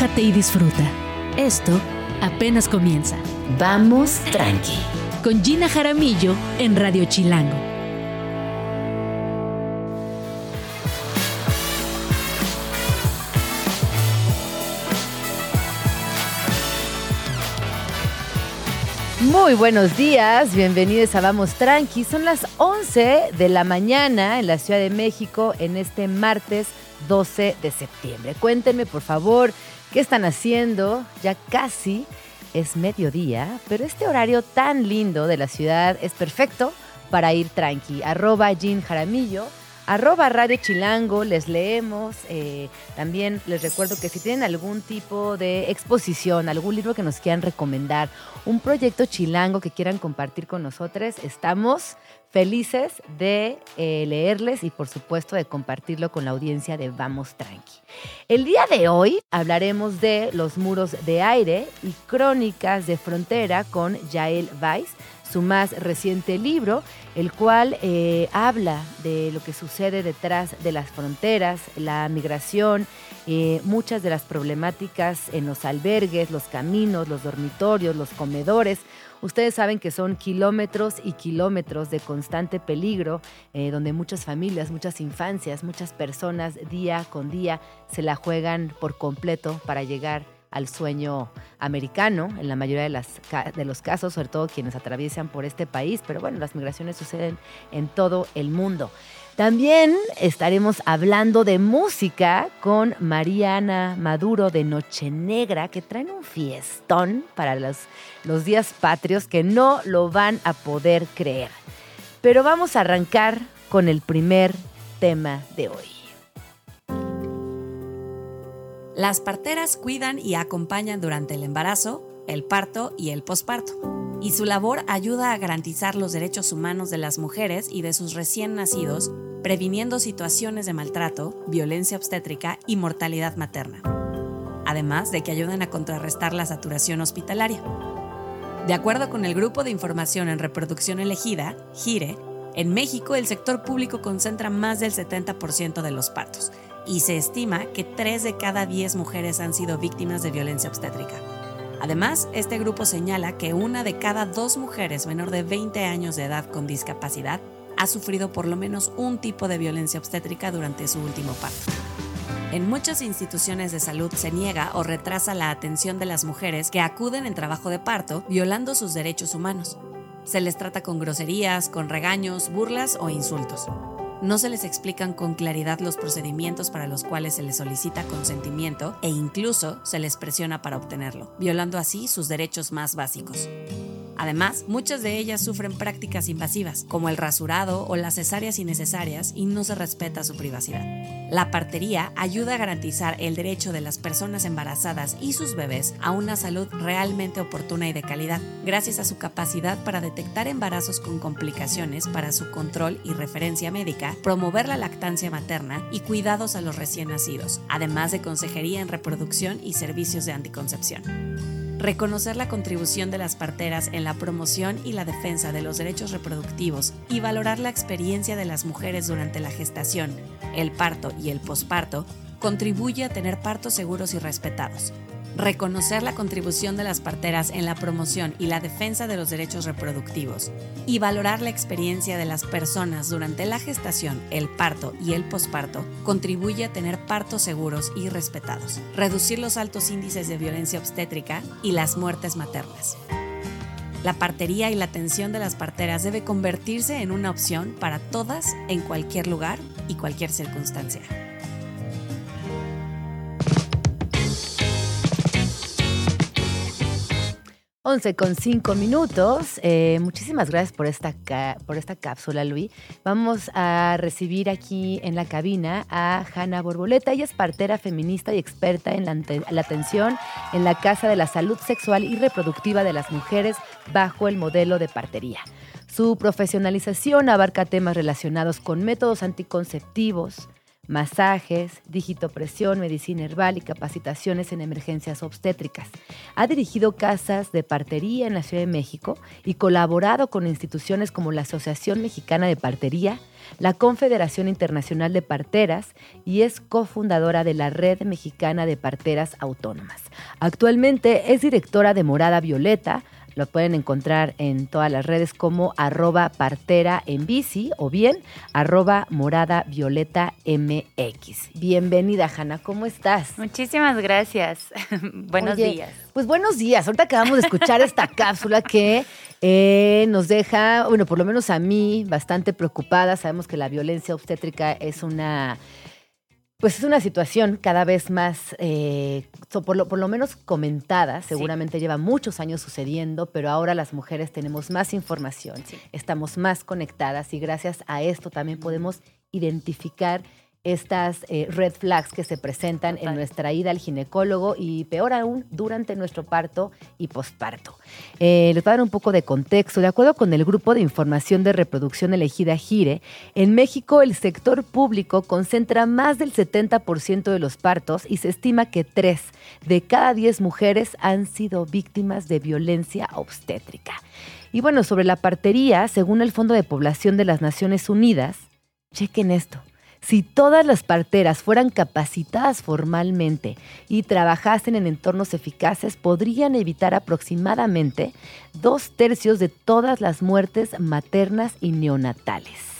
relájate y disfruta. Esto apenas comienza. Vamos tranqui. Con Gina Jaramillo en Radio Chilango. Muy buenos días, bienvenidos a Vamos Tranqui. Son las 11 de la mañana en la Ciudad de México en este martes 12 de septiembre. Cuéntenme, por favor, qué están haciendo. Ya casi es mediodía, pero este horario tan lindo de la ciudad es perfecto para ir tranqui. Arroba Jean Jaramillo, arroba Radio Chilango, les leemos. Eh, también les recuerdo que si tienen algún tipo de exposición, algún libro que nos quieran recomendar, un proyecto chilango que quieran compartir con nosotros, estamos felices de eh, leerles y por supuesto de compartirlo con la audiencia de Vamos Tranqui. El día de hoy hablaremos de los muros de aire y crónicas de frontera con Yael Weiss, su más reciente libro, el cual eh, habla de lo que sucede detrás de las fronteras, la migración, eh, muchas de las problemáticas en los albergues, los caminos, los dormitorios, los comedores, Ustedes saben que son kilómetros y kilómetros de constante peligro, eh, donde muchas familias, muchas infancias, muchas personas día con día se la juegan por completo para llegar al sueño americano, en la mayoría de, las, de los casos, sobre todo quienes atraviesan por este país, pero bueno, las migraciones suceden en todo el mundo. También estaremos hablando de música con Mariana Maduro de Noche Negra, que traen un fiestón para los, los días patrios que no lo van a poder creer. Pero vamos a arrancar con el primer tema de hoy. Las parteras cuidan y acompañan durante el embarazo, el parto y el posparto y su labor ayuda a garantizar los derechos humanos de las mujeres y de sus recién nacidos, previniendo situaciones de maltrato, violencia obstétrica y mortalidad materna, además de que ayudan a contrarrestar la saturación hospitalaria. De acuerdo con el Grupo de Información en Reproducción Elegida, GIRE, en México el sector público concentra más del 70% de los partos y se estima que 3 de cada 10 mujeres han sido víctimas de violencia obstétrica. Además, este grupo señala que una de cada dos mujeres menor de 20 años de edad con discapacidad ha sufrido por lo menos un tipo de violencia obstétrica durante su último parto. En muchas instituciones de salud se niega o retrasa la atención de las mujeres que acuden en trabajo de parto, violando sus derechos humanos. Se les trata con groserías, con regaños, burlas o insultos no se les explican con claridad los procedimientos para los cuales se les solicita consentimiento e incluso se les presiona para obtenerlo, violando así sus derechos más básicos. Además, muchas de ellas sufren prácticas invasivas, como el rasurado o las cesáreas innecesarias, y no se respeta su privacidad. La partería ayuda a garantizar el derecho de las personas embarazadas y sus bebés a una salud realmente oportuna y de calidad, gracias a su capacidad para detectar embarazos con complicaciones para su control y referencia médica, promover la lactancia materna y cuidados a los recién nacidos, además de consejería en reproducción y servicios de anticoncepción reconocer la contribución de las parteras en la promoción y la defensa de los derechos reproductivos y valorar la experiencia de las mujeres durante la gestación, el parto y el posparto contribuye a tener partos seguros y respetados, reconocer la contribución de las parteras en la promoción y la defensa de los derechos reproductivos y valorar la experiencia de las personas durante la gestación, el parto y el posparto contribuye a tener partos seguros y respetados, reducir los altos índices de violencia obstétrica y las muertes maternas. La partería y la atención de las parteras debe convertirse en una opción para todas en cualquier lugar y cualquier circunstancia. 11 con 5 minutos. Eh, muchísimas gracias por esta, por esta cápsula, Luis. Vamos a recibir aquí en la cabina a Hanna Borboleta. Ella es partera feminista y experta en la, la, atención en la Casa de la Salud Sexual y Reproductiva de las Mujeres bajo el modelo de partería. Su profesionalización abarca temas relacionados con métodos anticonceptivos, masajes, digitopresión, medicina herbal y capacitaciones en emergencias obstétricas. Ha dirigido casas de partería en la Ciudad de México y colaborado con instituciones como la Asociación Mexicana de Partería, la Confederación Internacional de Parteras y es cofundadora de la Red Mexicana de Parteras Autónomas. Actualmente es directora de Morada Violeta, lo pueden encontrar en todas las redes como arroba partera en bici o bien arroba morada violeta mx. Bienvenida, Hanna, ¿cómo estás? Muchísimas gracias. buenos días. Pues buenos días. Ahorita acabamos de escuchar esta cápsula que eh, nos deja, bueno, por lo menos a mí, bastante preocupada. Sabemos que la violencia obstétrica es una pues es una situación cada vez más, eh, por, lo, por, lo, menos comentada, seguramente lleva muchos años sucediendo, pero ahora las mujeres tenemos más información, estamos más conectadas y gracias a esto también podemos identificar estas eh, red flags que se presentan en nuestra ida al ginecólogo y peor aún durante nuestro parto y posparto. Eh, les voy a dar un poco de contexto. De acuerdo con el Grupo de Información de Reproducción elegida GIRE, en México el sector público concentra más del 70% de los partos y se estima que 3 de cada 10 mujeres han sido víctimas de violencia obstétrica. Y bueno, sobre la partería, según el Fondo de Población de las Naciones Unidas, chequen esto. Si todas las parteras fueran capacitadas formalmente y trabajasen en entornos eficaces, podrían evitar aproximadamente dos tercios de todas las muertes maternas y neonatales.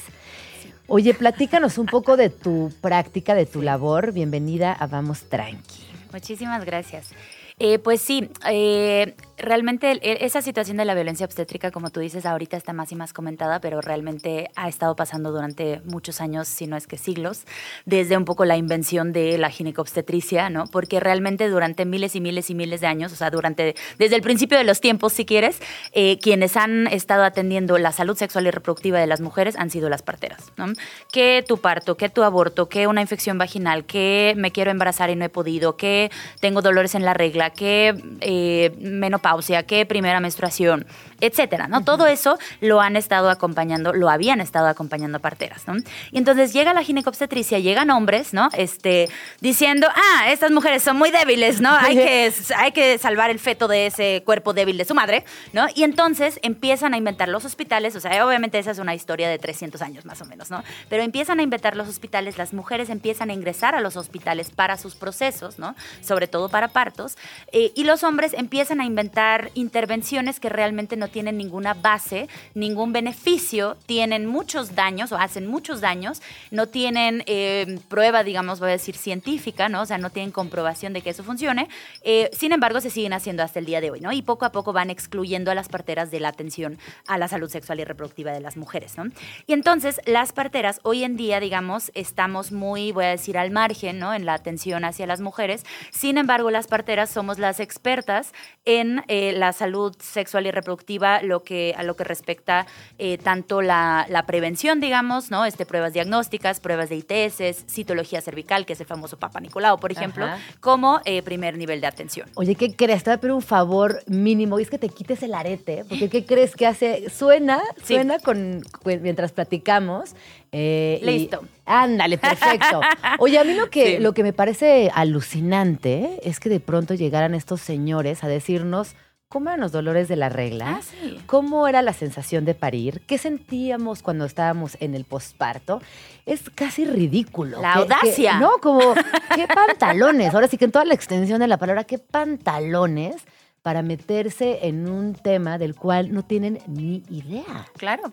Oye, platícanos un poco de tu práctica, de tu labor. Bienvenida a Vamos Tranqui. Muchísimas gracias. Eh, pues sí, eh, realmente esa situación de la violencia obstétrica, como tú dices, ahorita está más y más comentada, pero realmente ha estado pasando durante muchos años, si no es que siglos, desde un poco la invención de la ginecobstetricia, ¿no? Porque realmente durante miles y miles y miles de años, o sea, durante, desde el principio de los tiempos, si quieres, eh, quienes han estado atendiendo la salud sexual y reproductiva de las mujeres han sido las parteras, ¿no? Que tu parto, que tu aborto, que una infección vaginal, que me quiero embarazar y no he podido, que tengo dolores en la regla, que eh, menopausia, qué primera menstruación, etcétera, ¿no? Todo eso lo han estado acompañando, lo habían estado acompañando parteras, ¿no? Y entonces llega la ginecobstetricia, llegan hombres, ¿no? Este, diciendo, ah, estas mujeres son muy débiles, ¿no? Hay que, hay que salvar el feto de ese cuerpo débil de su madre, ¿no? Y entonces empiezan a inventar los hospitales, o sea, obviamente esa es una historia de 300 años más o menos, ¿no? Pero empiezan a inventar los hospitales, las mujeres empiezan a ingresar a los hospitales para sus procesos, ¿no? Sobre todo para partos, eh, y los hombres empiezan a inventar intervenciones que realmente no tienen ninguna base, ningún beneficio, tienen muchos daños o hacen muchos daños, no tienen eh, prueba, digamos, voy a decir científica, ¿no? O sea, no tienen comprobación de que eso funcione. Eh, sin embargo, se siguen haciendo hasta el día de hoy, ¿no? Y poco a poco van excluyendo a las parteras de la atención a la salud sexual y reproductiva de las mujeres, ¿no? Y entonces, las parteras hoy en día, digamos, estamos muy, voy a decir, al margen, ¿no? En la atención hacia las mujeres. Sin embargo, las parteras somos las expertas en eh, la salud sexual y reproductiva, lo que, a lo que respecta eh, tanto la, prevención, digamos, ¿no? Este, pruebas diagnósticas, pruebas de ITS, citología cervical, que es el famoso Papa Nicolau, por ejemplo, como eh, primer nivel de atención. Oye, ¿qué crees? Te voy a pedir un favor mínimo, y es que te quites el arete, porque ¿qué crees que hace? Suena, suena con, mientras platicamos. Listo. ándale, perfecto. Oye, a mí lo que, lo que me parece alucinante es que de pronto llegaran estos señores a decirnos, ¿Cómo eran los dolores de la regla? Ah, ¿Cómo era la sensación de parir? ¿Qué sentíamos cuando estábamos en el posparto? Es casi ridículo. La audacia. no, como, ¿qué pantalones? Ahora sí que en toda la extensión de la palabra, ¿qué pantalones para meterse en un tema del cual no tienen ni idea? Claro.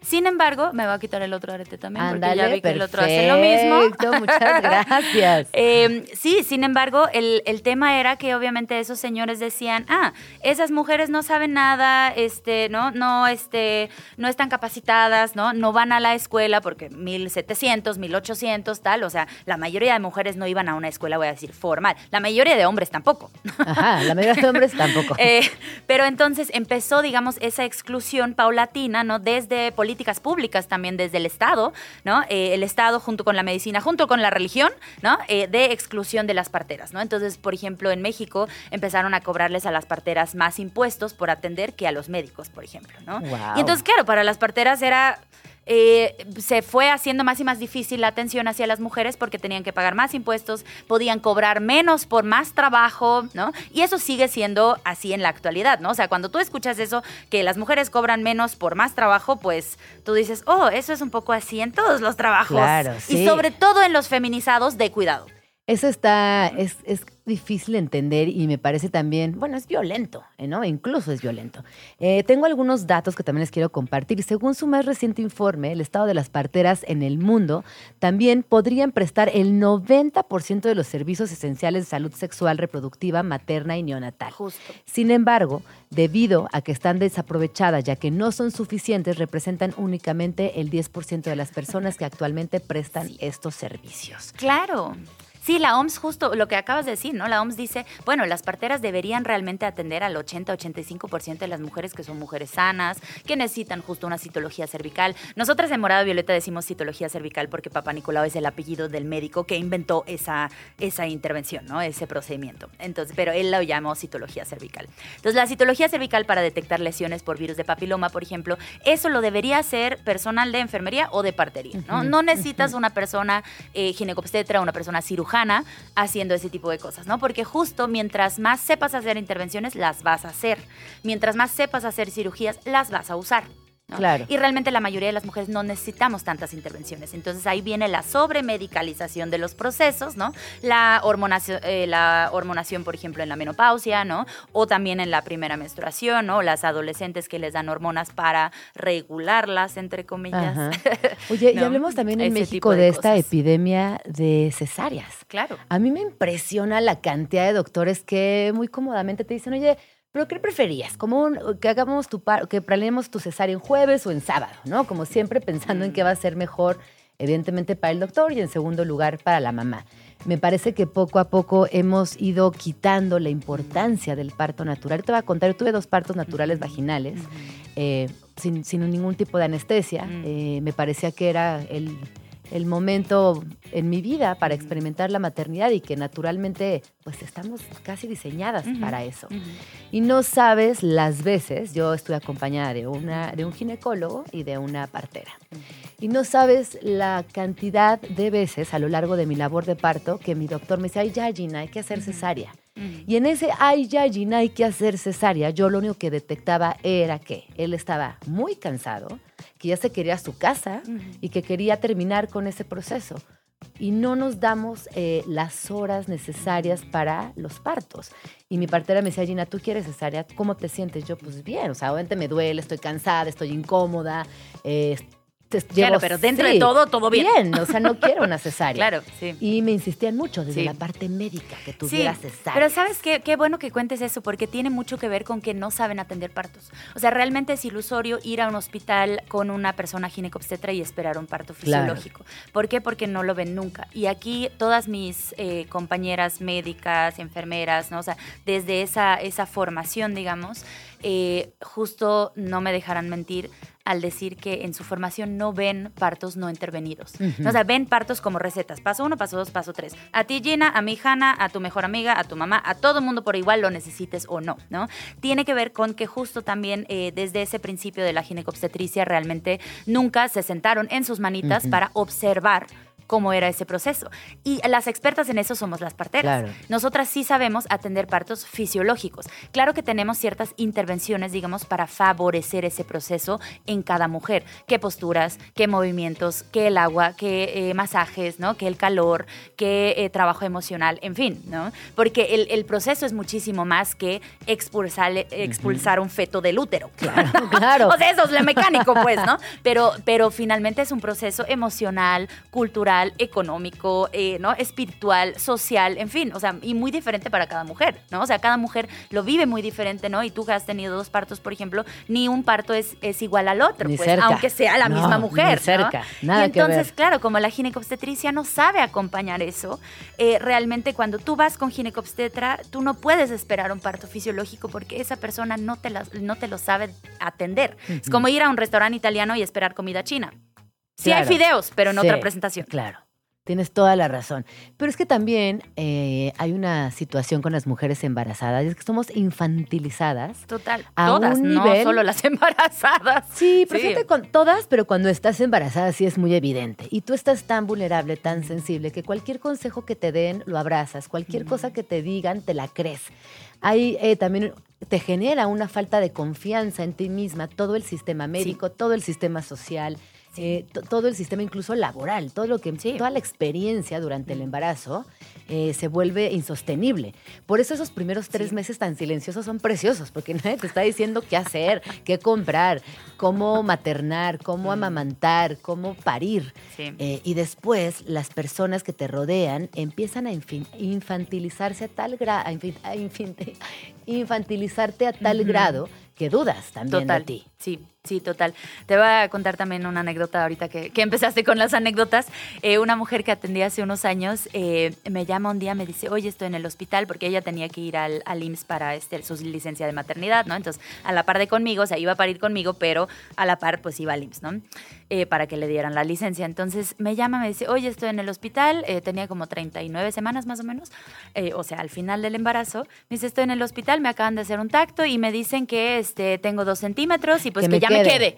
Sin embargo, me va a quitar el otro arete también, porque ya vi que el otro hace lo mismo. Muchas gracias. Em, sí, sin embargo, el, tema era que obviamente esos señores decían, ah, esas mujeres no saben nada, este, ¿no? No, este, no están capacitadas, ¿no? No van a la escuela porque 1700, 1800, tal. O sea, la mayoría de mujeres no iban a una escuela, voy a decir, formal. La mayoría de hombres tampoco. Ajá, la mayoría de hombres tampoco. Eh, pero entonces empezó, digamos, esa exclusión paulatina, ¿no? Desde políticas públicas también desde el Estado, ¿no? Eh, el Estado junto con la medicina, junto con la religión, ¿no? Eh, de exclusión de las parteras, ¿no? Entonces, por ejemplo, en México empezaron a cobrarles a las parteras más impuestos por atender que a los médicos, por ejemplo, ¿no? Y entonces, claro, para las parteras era eh, se fue haciendo más y más difícil la atención hacia las mujeres porque tenían que pagar más impuestos, podían cobrar menos por más trabajo, ¿no? Y eso sigue siendo así en la actualidad, ¿no? O sea, cuando tú escuchas eso, que las mujeres cobran menos por más trabajo, pues tú dices, oh, eso es un poco así en todos los trabajos. Claro, Y sí. sobre todo en los feminizados de cuidado. Eso está, es, es difícil de entender y me parece también, bueno, es violento, ¿eh, ¿no? Incluso es violento. Eh, tengo algunos datos que también les quiero compartir. Según su más reciente informe, el estado de las parteras en el mundo también podrían prestar el 90% de los servicios esenciales de salud sexual, reproductiva, materna y neonatal. Justo. Sin embargo, debido a que están desaprovechadas ya que no son suficientes, representan únicamente el 10% de las personas que actualmente prestan estos servicios. Claro. Sí, la OMS, justo lo que acabas de decir, ¿no? La OMS dice, bueno, las parteras deberían realmente atender al 80-85% de las mujeres que son mujeres sanas, que necesitan justo una citología cervical. Nosotras en Morada Violeta decimos citología cervical porque Papá Nicolau es el apellido del médico que inventó esa, esa intervención, ¿no? Ese procedimiento. Entonces, pero él lo llamó citología cervical. Entonces, la citología cervical para detectar lesiones por virus de papiloma, por ejemplo, eso lo debería hacer personal de enfermería o de partería, ¿no? No necesitas una persona eh, ginecobstetra, una persona cirujana haciendo ese tipo de cosas, ¿no? Porque justo mientras más sepas hacer intervenciones, las vas a hacer. Mientras más sepas hacer cirugías, las vas a usar. ¿No? Claro. Y realmente la mayoría de las mujeres no necesitamos tantas intervenciones. Entonces ahí viene la sobremedicalización de los procesos, ¿no? La hormonación, eh, la hormonación, por ejemplo, en la menopausia, ¿no? O también en la primera menstruación, ¿no? Las adolescentes que les dan hormonas para regularlas, entre comillas. Ajá. Oye, y hablemos también en Ese México de, de esta epidemia de cesáreas. Claro. A mí me impresiona la cantidad de doctores que muy cómodamente te dicen, oye, ¿pero qué preferías? Como un- que hagamos tu par- que planeemos tu cesárea en jueves o en sábado, ¿no? Como siempre pensando en qué va a ser mejor, evidentemente para el doctor y en segundo lugar para la mamá. Me parece que poco a poco hemos ido quitando la importancia del parto natural. Te voy a contar, yo tuve dos partos naturales vaginales, eh, sin, sin ningún tipo de anestesia. Mm. Eh, me parecía que era el, el momento en mi vida para experimentar la maternidad y que naturalmente pues estamos casi diseñadas Ujú. para eso. Ujú. Y no sabes las veces, yo estoy acompañada de, una, de un ginecólogo y de una partera. Y no sabes la cantidad de veces a lo largo de mi labor de parto que mi doctor me dice, ay, ya, Gina, hay que hacer cesárea. Y en ese, ay, ya, Gina, hay que hacer cesárea, yo lo único que detectaba era que él estaba muy cansado, que ya se quería a su casa y que quería terminar con ese proceso. Y no nos damos eh, las horas necesarias para los partos. Y mi partera me decía, Gina, ¿tú quieres cesárea? ¿Cómo te sientes? Yo, pues bien, o sea, obviamente me duele, estoy cansada, estoy incómoda. eh, te- Claro, pero dentro de sí, todo, todo bien. Bien, o sea, no quiero una cesárea. Claro, sí. Y me insistían mucho desde Sí. la parte médica que tuviera cesárea. Pero sabes qué, qué bueno que cuentes eso, porque tiene mucho que ver con que no saben atender partos. O sea, realmente es ilusorio ir a un hospital con una persona ginecobstetra y esperar un parto Claro. fisiológico. ¿Por qué? Porque no lo ven nunca. Y aquí todas mis eh, compañeras médicas, enfermeras, ¿no? O sea, desde esa, esa formación, digamos, eh, justo no me dejarán mentir al decir que en su formación no ven partos no intervenidos. Ujú. O sea, ven partos como recetas. Paso uno, paso dos, paso tres. A ti, Gina, a mi Hanna, a tu mejor amiga, a tu mamá, a todo mundo por igual lo necesites o no, ¿no? Tiene que ver con que justo también eh, desde ese principio de la ginecobstetricia realmente nunca se sentaron en sus manitas para observar cómo era ese proceso. Y las expertas en eso somos las parteras. Claro. Nosotras sí sabemos atender partos fisiológicos. Claro que tenemos ciertas intervenciones, digamos, para favorecer ese proceso en cada mujer. ¿Qué posturas, qué movimientos, qué el agua, qué eh, masajes, ¿no? Qué el calor, qué eh, trabajo emocional, en fin, ¿no? Porque el, el proceso es muchísimo más que expulsar, expulsar un feto del útero. Claro, claro. o sea, eso es lo mecánico, pues, ¿no? Pero, pero finalmente es un proceso emocional, cultural, económico, eh, ¿no? Espiritual, social, en fin, o sea, y muy diferente para cada mujer, ¿no? O sea, cada mujer lo vive muy diferente, ¿no? Y tú que has tenido dos partos, por ejemplo, ni un parto es, es igual al otro, Ni pues, cerca. aunque sea la No, misma ni mujer. ¿no? nada y que entonces, ver. claro, como la ginecobstetricia no sabe acompañar eso, eh, realmente cuando tú vas con ginecobstetra, tú no puedes esperar un parto fisiológico porque esa persona no te, las- no te lo sabe atender. Es como ir a un restaurante italiano y esperar comida china. Sí hay fideos, pero en Sí, otra presentación. Claro. Tienes toda la razón. Pero es que también eh, hay una situación con las mujeres embarazadas, es que somos infantilizadas. Total. A Todas, un no nivel- solo las embarazadas. Sí, pero fíjate con todas, pero cuando estás embarazada sí es muy evidente. Y tú estás tan vulnerable, tan sensible, que cualquier consejo que te den lo abrazas, cualquier cosa que te digan te la crees. Ahí eh, también te genera una falta de confianza en ti misma, todo el sistema médico, todo el sistema social. Eh, to- todo el sistema incluso laboral, todo lo que, toda la experiencia durante el embarazo eh, se vuelve insostenible. Por eso esos primeros tres meses tan silenciosos son preciosos, porque nadie te está diciendo qué hacer, qué comprar, cómo maternar, cómo amamantar, cómo parir. Sí. Eh, y después las personas que te rodean empiezan a infantilizarse a tal grado, infantilizarte a tal grado que dudas también Total. de ti. Sí, sí, total. Te voy a contar también una anécdota ahorita que, que empezaste con las anécdotas. Eh, una mujer que atendí hace unos años eh, me llama un día, me dice, oye, estoy en el hospital, porque ella tenía que ir al, al IMSS para este, su licencia de maternidad, ¿no? Entonces, a la par de conmigo, o sea, iba a parir conmigo, pero a la par, pues iba al IMSS, ¿no? Eh, para que le dieran la licencia. Entonces, me llama, me dice, oye, estoy en el hospital, eh, tenía como 39 semanas más o menos, o sea, al final del embarazo. Me dice, estoy en el hospital, me acaban de hacer un tacto y me dicen que este, tengo dos centímetros pues Que que, me ya me quede.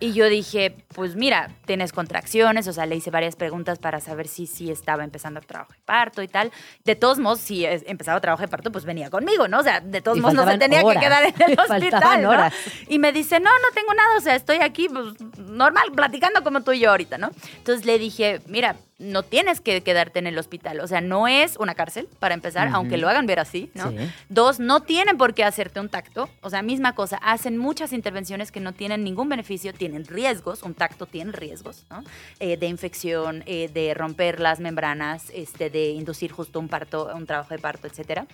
Y yo dije, pues mira, tienes contracciones, o sea, le hice varias preguntas para saber si sí estaba empezando el trabajo de parto y tal. De todos modos, si empezaba trabajo de parto, pues venía conmigo, ¿no? O sea, de todos Y modos no se tenía horas. que quedar en el Y hospital. Y me dice, no, no tengo nada, o sea, estoy aquí, pues, normal, platicando como tú y yo ahorita, ¿no? Entonces le dije, mira, no tienes que quedarte en el hospital, o sea, no es una cárcel, para empezar, aunque lo hagan ver así, ¿no? Sí. Dos, no tienen por qué hacerte un tacto. O sea, misma cosa, hacen muchas intervenciones que no tienen ningún beneficio, tienen riesgos, un tacto tiene riesgos, ¿no? Eh, de infección, eh, de romper las membranas, este, de inducir justo un parto, un trabajo de parto, etcétera.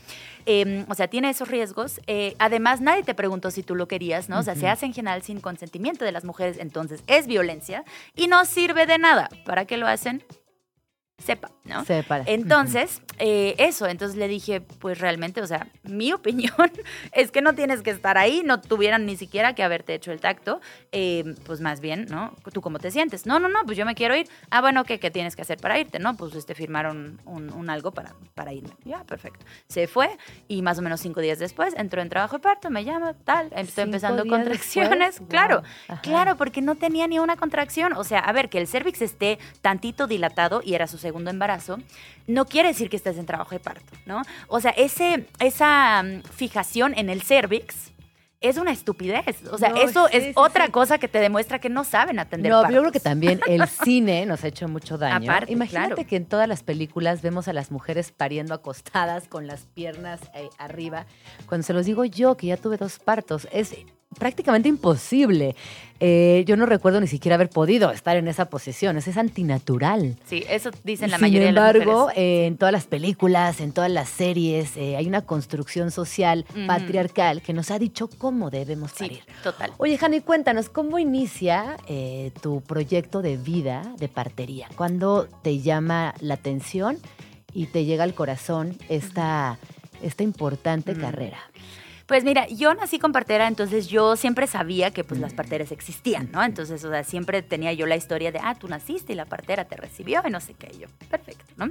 Eh, o sea, tiene esos riesgos. Eh, además, nadie te preguntó si tú lo querías, ¿no? O sea, se hace en general sin consentimiento de las mujeres, entonces es violencia y no sirve de nada. ¿Para qué lo hacen? Sepa, ¿no? Separa. Entonces, eh, eso, entonces le dije, pues realmente, o sea, mi opinión es que no tienes que estar ahí, no tuvieran ni siquiera que haberte hecho el tacto, eh, pues más bien, ¿no? ¿Tú cómo te sientes? No, no, no, pues yo me quiero ir. Ah, bueno, ¿qué, qué tienes que hacer para irte? No, pues este, firmaron un, un algo para, para irme. Ya, perfecto. Se fue y más o menos cinco días después entró en trabajo de parto, me llama, tal, estoy Cinco empezando contracciones. después, Claro, wow. Claro, porque no tenía ni una contracción. O sea, a ver, que el cervix esté tantito dilatado y era su segundo embarazo, no quiere decir que en trabajo de parto, ¿no? O sea, ese, esa mm, fijación en el cervix es una estupidez. O sea, No, eso sí, es sí, otra sí. cosa que te demuestra que no saben atender No, partos. yo creo que también el cine nos ha hecho mucho daño. Aparte, Imagínate claro. que en todas las películas vemos a las mujeres pariendo acostadas con las piernas eh, arriba. Cuando se los digo yo, que ya tuve dos partos, es prácticamente imposible. Eh, yo no recuerdo ni siquiera haber podido estar en esa posición. Es, es antinatural. Sí, eso dicen la Sin mayoría embargo, de las mujeres. eh, en todas las películas, en todas las series, eh, hay una construcción social patriarcal que nos ha dicho cómo debemos Sí, parir. total. Oye, Jani, cuéntanos, ¿cómo inicia eh, tu proyecto de vida de partería? ¿Cuándo te llama la atención y te llega al corazón esta, esta importante Mm. carrera? Pues mira, yo nací con partera, entonces yo siempre sabía que pues las parteras existían, ¿no? Entonces, o sea, siempre tenía yo la historia de, ah, tú naciste y la partera te recibió y no sé qué, y yo, perfecto, ¿no?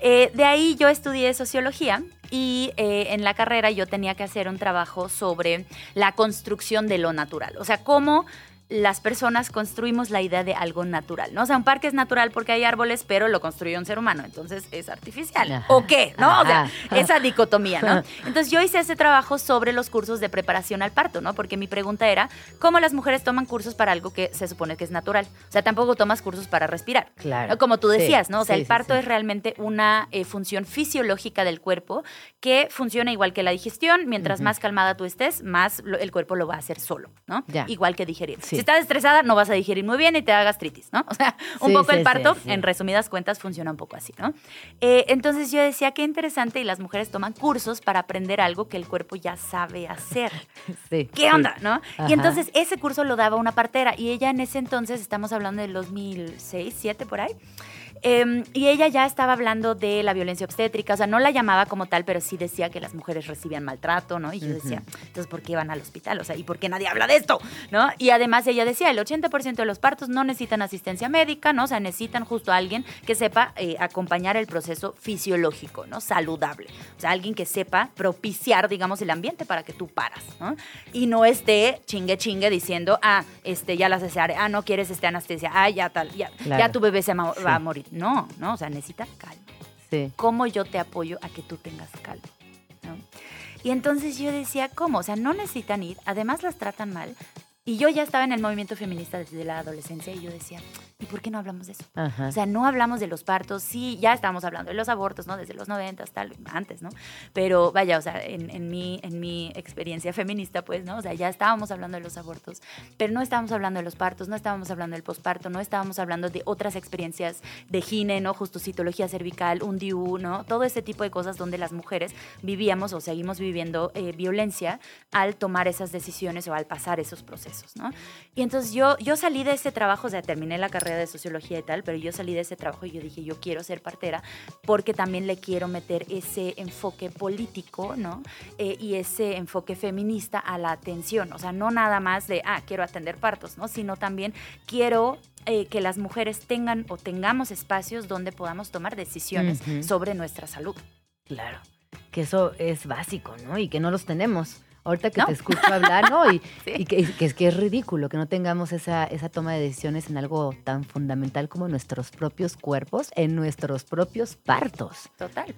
Eh, de ahí yo estudié sociología y eh, en la carrera yo tenía que hacer un trabajo sobre la construcción de lo natural, o sea, cómo las personas construimos la idea de algo natural, ¿no? O sea, un parque es natural porque hay árboles, pero lo construyó un ser humano, entonces es artificial. Ajá. ¿O qué? ¿No? O sea, esa dicotomía, ¿no? Entonces yo hice ese trabajo sobre los cursos de preparación al parto, ¿no? Porque mi pregunta era, ¿cómo las mujeres toman cursos para algo que se supone que es natural? O sea, tampoco tomas cursos para respirar. Claro. ¿no? Como tú Sí, decías, ¿no? O sea, sí, el parto sí. es realmente una eh, función fisiológica del cuerpo que funciona igual que la digestión. Mientras más calmada tú estés, más lo- el cuerpo lo va a hacer solo, ¿no? Ya. Igual que digerir. Sí. Si estás estresada, no vas a digerir muy bien y te da gastritis, ¿no? O sea, un Sí, poco sí, el parto, sí, en resumidas cuentas, funciona un poco así, ¿no? Eh, entonces yo decía, qué interesante, y las mujeres toman cursos para aprender algo que el cuerpo ya sabe hacer. Sí, ¿Qué onda? ¿No? Ajá. Y entonces ese curso lo daba una partera y ella en ese entonces, estamos hablando del 2006, 2007 por ahí, Em, y ella ya estaba hablando de la violencia obstétrica, o sea, no la llamaba como tal, pero sí decía que las mujeres recibían maltrato, ¿no? Y yo decía, entonces, ¿por qué van al hospital? O sea, ¿y por qué nadie habla de esto? ¿No? Y además ella decía, el 80% de los partos no necesitan asistencia médica, ¿no? O sea, necesitan justo a alguien que sepa eh, acompañar el proceso fisiológico, ¿no? Saludable. O sea, alguien que sepa propiciar, digamos, el ambiente para que tú paras, ¿no? Y no esté chingue chingue diciendo, ah, este, ya la cesárea, ah, no quieres este anestesia, ah, ya tal, ya, ya tu bebé se va a morir. No, no, o sea, necesita calma. Sí. ¿Cómo yo te apoyo a que tú tengas calma? Y entonces yo decía, ¿cómo? O sea, no necesitan ir, además las tratan mal. Y yo ya estaba en el movimiento feminista desde la adolescencia y yo decía, ¿y por qué no hablamos de eso? O sea, no hablamos de los partos, sí, ya estábamos hablando de los abortos, ¿no? Desde los 90, tal, antes, ¿no? Pero vaya, o sea, en, en, mi, en mi experiencia feminista, pues, ¿no? O sea, ya estábamos hablando de los abortos, pero no estábamos hablando de los partos, no estábamos hablando del posparto, no estábamos hablando de otras experiencias de gine, ¿no? Justo citología cervical, un DIU, ¿no? Todo ese tipo de cosas donde las mujeres vivíamos o seguimos viviendo eh, violencia al tomar esas decisiones o al pasar esos procesos, ¿no? Y entonces yo, yo salí de ese trabajo, o sea, terminé la carrera de sociología y tal, pero yo salí de ese trabajo y yo dije, yo quiero ser partera porque también le quiero meter ese enfoque político, ¿no? Eh, y ese enfoque feminista a la atención, o sea, no nada más de, ah, quiero atender partos, ¿no? Sino también quiero eh, que las mujeres tengan o tengamos espacios donde podamos tomar decisiones sobre nuestra salud. Claro, que eso es básico, ¿no? Y que no los tenemos ahorita que te escucho hablar, ¿no? Y, que, es que es ridículo que no tengamos esa, esa toma de decisiones en algo tan fundamental como nuestros propios cuerpos, en nuestros propios partos. Total.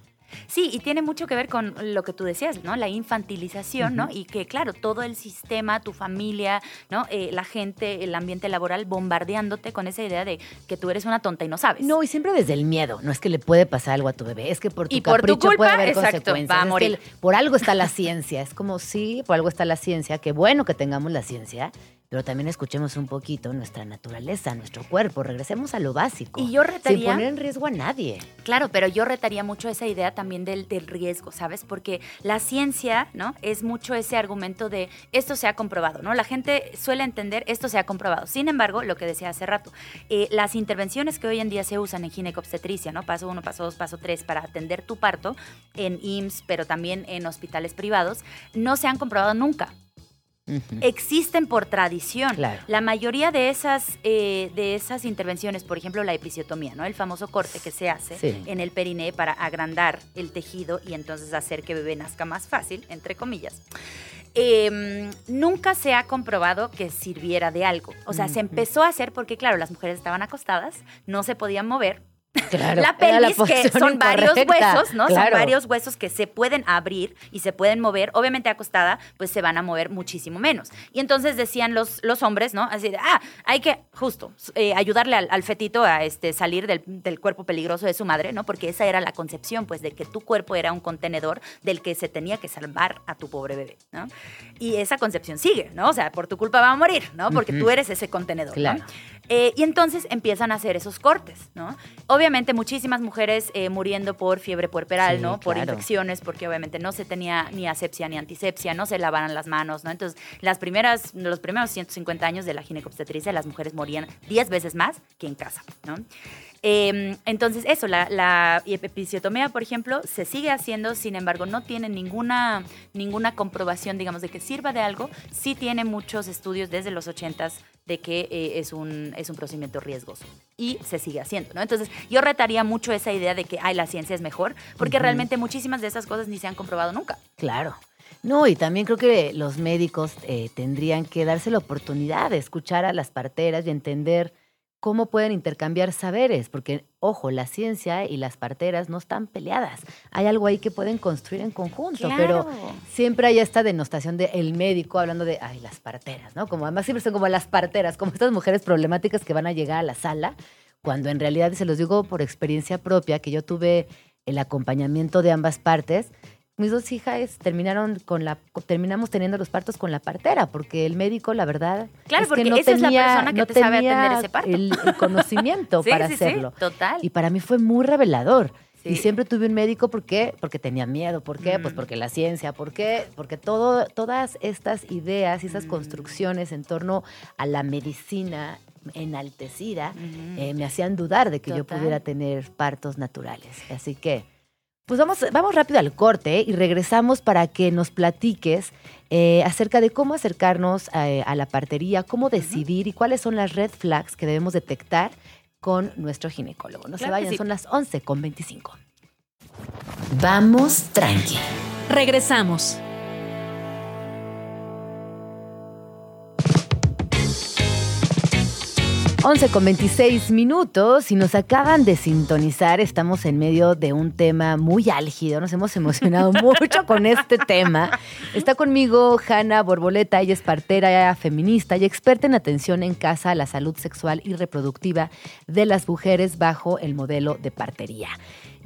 Sí, y tiene mucho que ver con lo que tú decías, ¿no? La infantilización, ¿no? Y que, claro, todo el sistema, tu familia, ¿no? Eh, la gente, el ambiente laboral bombardeándote con esa idea de que tú eres una tonta y no sabes. No, y siempre desde el miedo. No es que le puede pasar algo a tu bebé, es que por tu capricho puede haber consecuencias. Va a morir. por algo está la ciencia. Es como, sí, por algo está la ciencia. Qué bueno que tengamos la ciencia pero también escuchemos un poquito nuestra naturaleza, nuestro cuerpo, regresemos a lo básico. Y yo retaría... Sin poner en riesgo a nadie. Claro, pero yo retaría mucho esa idea también del, del, riesgo, ¿sabes? Porque la ciencia, ¿no? Es mucho ese argumento de esto se ha comprobado, ¿no? La gente suele entender esto se ha comprobado. Sin embargo, lo que decía hace rato, eh, las intervenciones que hoy en día se usan en ginecobstetricia, ¿no? Paso uno, paso dos, paso tres, para atender tu parto en IMSS, pero también en hospitales privados, no se han comprobado nunca existen por tradición. La mayoría de esas, eh, de esas intervenciones, por ejemplo la episiotomía, ¿no? el famoso corte que se hace en el periné para agrandar el tejido y entonces hacer que bebé nazca más fácil, entre comillas. Em, nunca se ha comprobado que sirviera de algo. O sea, se empezó a hacer porque, claro, las mujeres estaban acostadas, no se podían mover, la pelvis, que son varios huesos, ¿no? Son varios huesos que se pueden abrir y se pueden mover. Obviamente acostada, pues se van a mover muchísimo menos. Y entonces decían los, los hombres, ¿no? Así de, ah, hay que justo eh, ayudarle al, fetito a este, salir del, del, cuerpo peligroso de su madre, ¿no? Porque esa era la concepción, pues, de que tu cuerpo era un contenedor del que se tenía que salvar a tu pobre bebé, ¿no? Y esa concepción sigue, ¿no? O sea, por tu culpa va a morir, ¿no? Porque tú eres ese contenedor, claro. Eh, y entonces empiezan a hacer esos cortes, ¿no? Obviamente muchísimas mujeres eh, muriendo por fiebre puerperal, ¿no? Por infecciones, porque obviamente no se tenía ni asepsia ni antisepsia, no se lavaban las manos, ¿no? Entonces, las primeras, los primeros 150 años de la ginecobstetricia, las mujeres morían 10 veces más que en casa, ¿no? Em, entonces, eso, la, la, episiotomía, por ejemplo, se sigue haciendo, sin embargo, no tiene ninguna, ninguna comprobación, digamos, de que sirva de algo. Sí tiene muchos estudios desde los 80 de que eh, es, un, es un procedimiento riesgoso y se sigue haciendo, ¿no? Entonces, yo retaría mucho esa idea de que, ay, la ciencia es mejor, porque realmente muchísimas de esas cosas ni se han comprobado nunca. Claro. No, y también creo que los médicos eh, tendrían que darse la oportunidad de escuchar a las parteras y entender cómo pueden intercambiar saberes, porque, ojo, la ciencia y las parteras no están peleadas. Hay algo ahí que pueden construir en conjunto, pero siempre hay esta denostación del el médico hablando de, ay, las parteras, ¿no? Como además siempre son como las parteras, como estas mujeres problemáticas que van a llegar a la sala, cuando en realidad, se los digo por experiencia propia, que yo tuve el acompañamiento de ambas partes, mis dos hijas terminaron con la terminamos teniendo los partos con la partera porque el médico la verdad claro es porque que no esa tenía, es la persona que no te sabe atender ese parto el, conocimiento para hacerlo total y para mí fue muy revelador y siempre tuve un médico, ¿por qué? Porque tenía miedo. ¿Por qué? Pues mm. porque la ciencia. ¿Por qué? Porque todo, todas estas ideas y esas mm. construcciones en torno a la medicina enaltecida, eh, me hacían dudar de que yo pudiera tener partos naturales. Así que, pues vamos, vamos rápido al corte y regresamos para que nos platiques eh, acerca de cómo acercarnos a, a la partería, cómo decidir y cuáles son las red flags que debemos detectar con nuestro ginecólogo. No se Claro vayan, sí. son las 11 con 25. Vamos tranqui. Regresamos. 11 con 26 minutos y nos acaban de sintonizar. Estamos en medio de un tema muy álgido. Nos hemos emocionado mucho con este tema. Está conmigo Hanna Borboleta. Ella es partera feminista y experta en atención en casa a la salud sexual y reproductiva de las mujeres bajo el modelo de partería.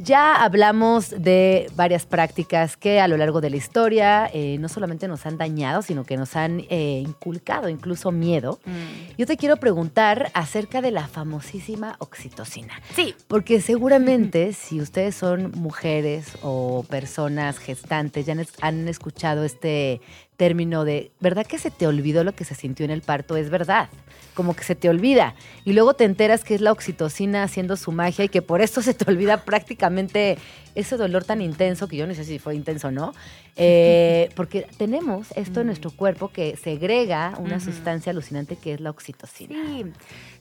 Ya hablamos de varias prácticas que a lo largo de la historia eh, no solamente nos han dañado, sino que nos han eh, inculcado incluso miedo. Mm. Yo te quiero preguntar acerca de la famosísima oxitocina. Sí, Porque seguramente si ustedes son mujeres o personas gestantes, ya han, es- han escuchado este término de, ¿verdad que se te olvidó lo que se sintió en el parto? Es verdad, como que se te olvida. Y luego te enteras que es la oxitocina haciendo su magia y que por esto se te olvida prácticamente ese dolor tan intenso, que yo no sé si fue intenso o no, eh, porque tenemos esto en nuestro cuerpo que segrega una sustancia alucinante que es la oxitocina. Sí,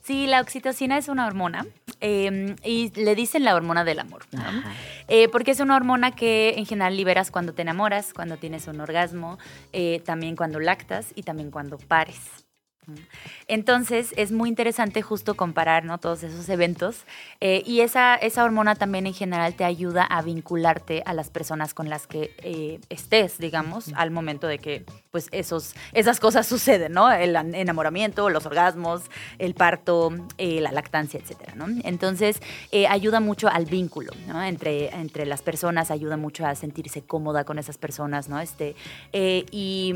sí, la oxitocina es una hormona eh, y le dicen la hormona del amor, ¿no? Eh, porque es una hormona que en general liberas cuando te enamoras, cuando tienes un orgasmo, eh, también cuando lactas y también cuando pares. Entonces es muy interesante justo comparar ¿no? todos esos eventos eh, y esa, esa hormona también en general te ayuda a vincularte a las personas con las que eh, estés, digamos, al momento de que pues esos, esas cosas suceden, ¿no? El enamoramiento, los orgasmos, el parto, eh, la lactancia, etcétera, ¿no? Entonces ayuda mucho al vínculo, ¿no? Entre, entre las personas, ayuda mucho a sentirse cómoda con esas personas, ¿no? Este, y...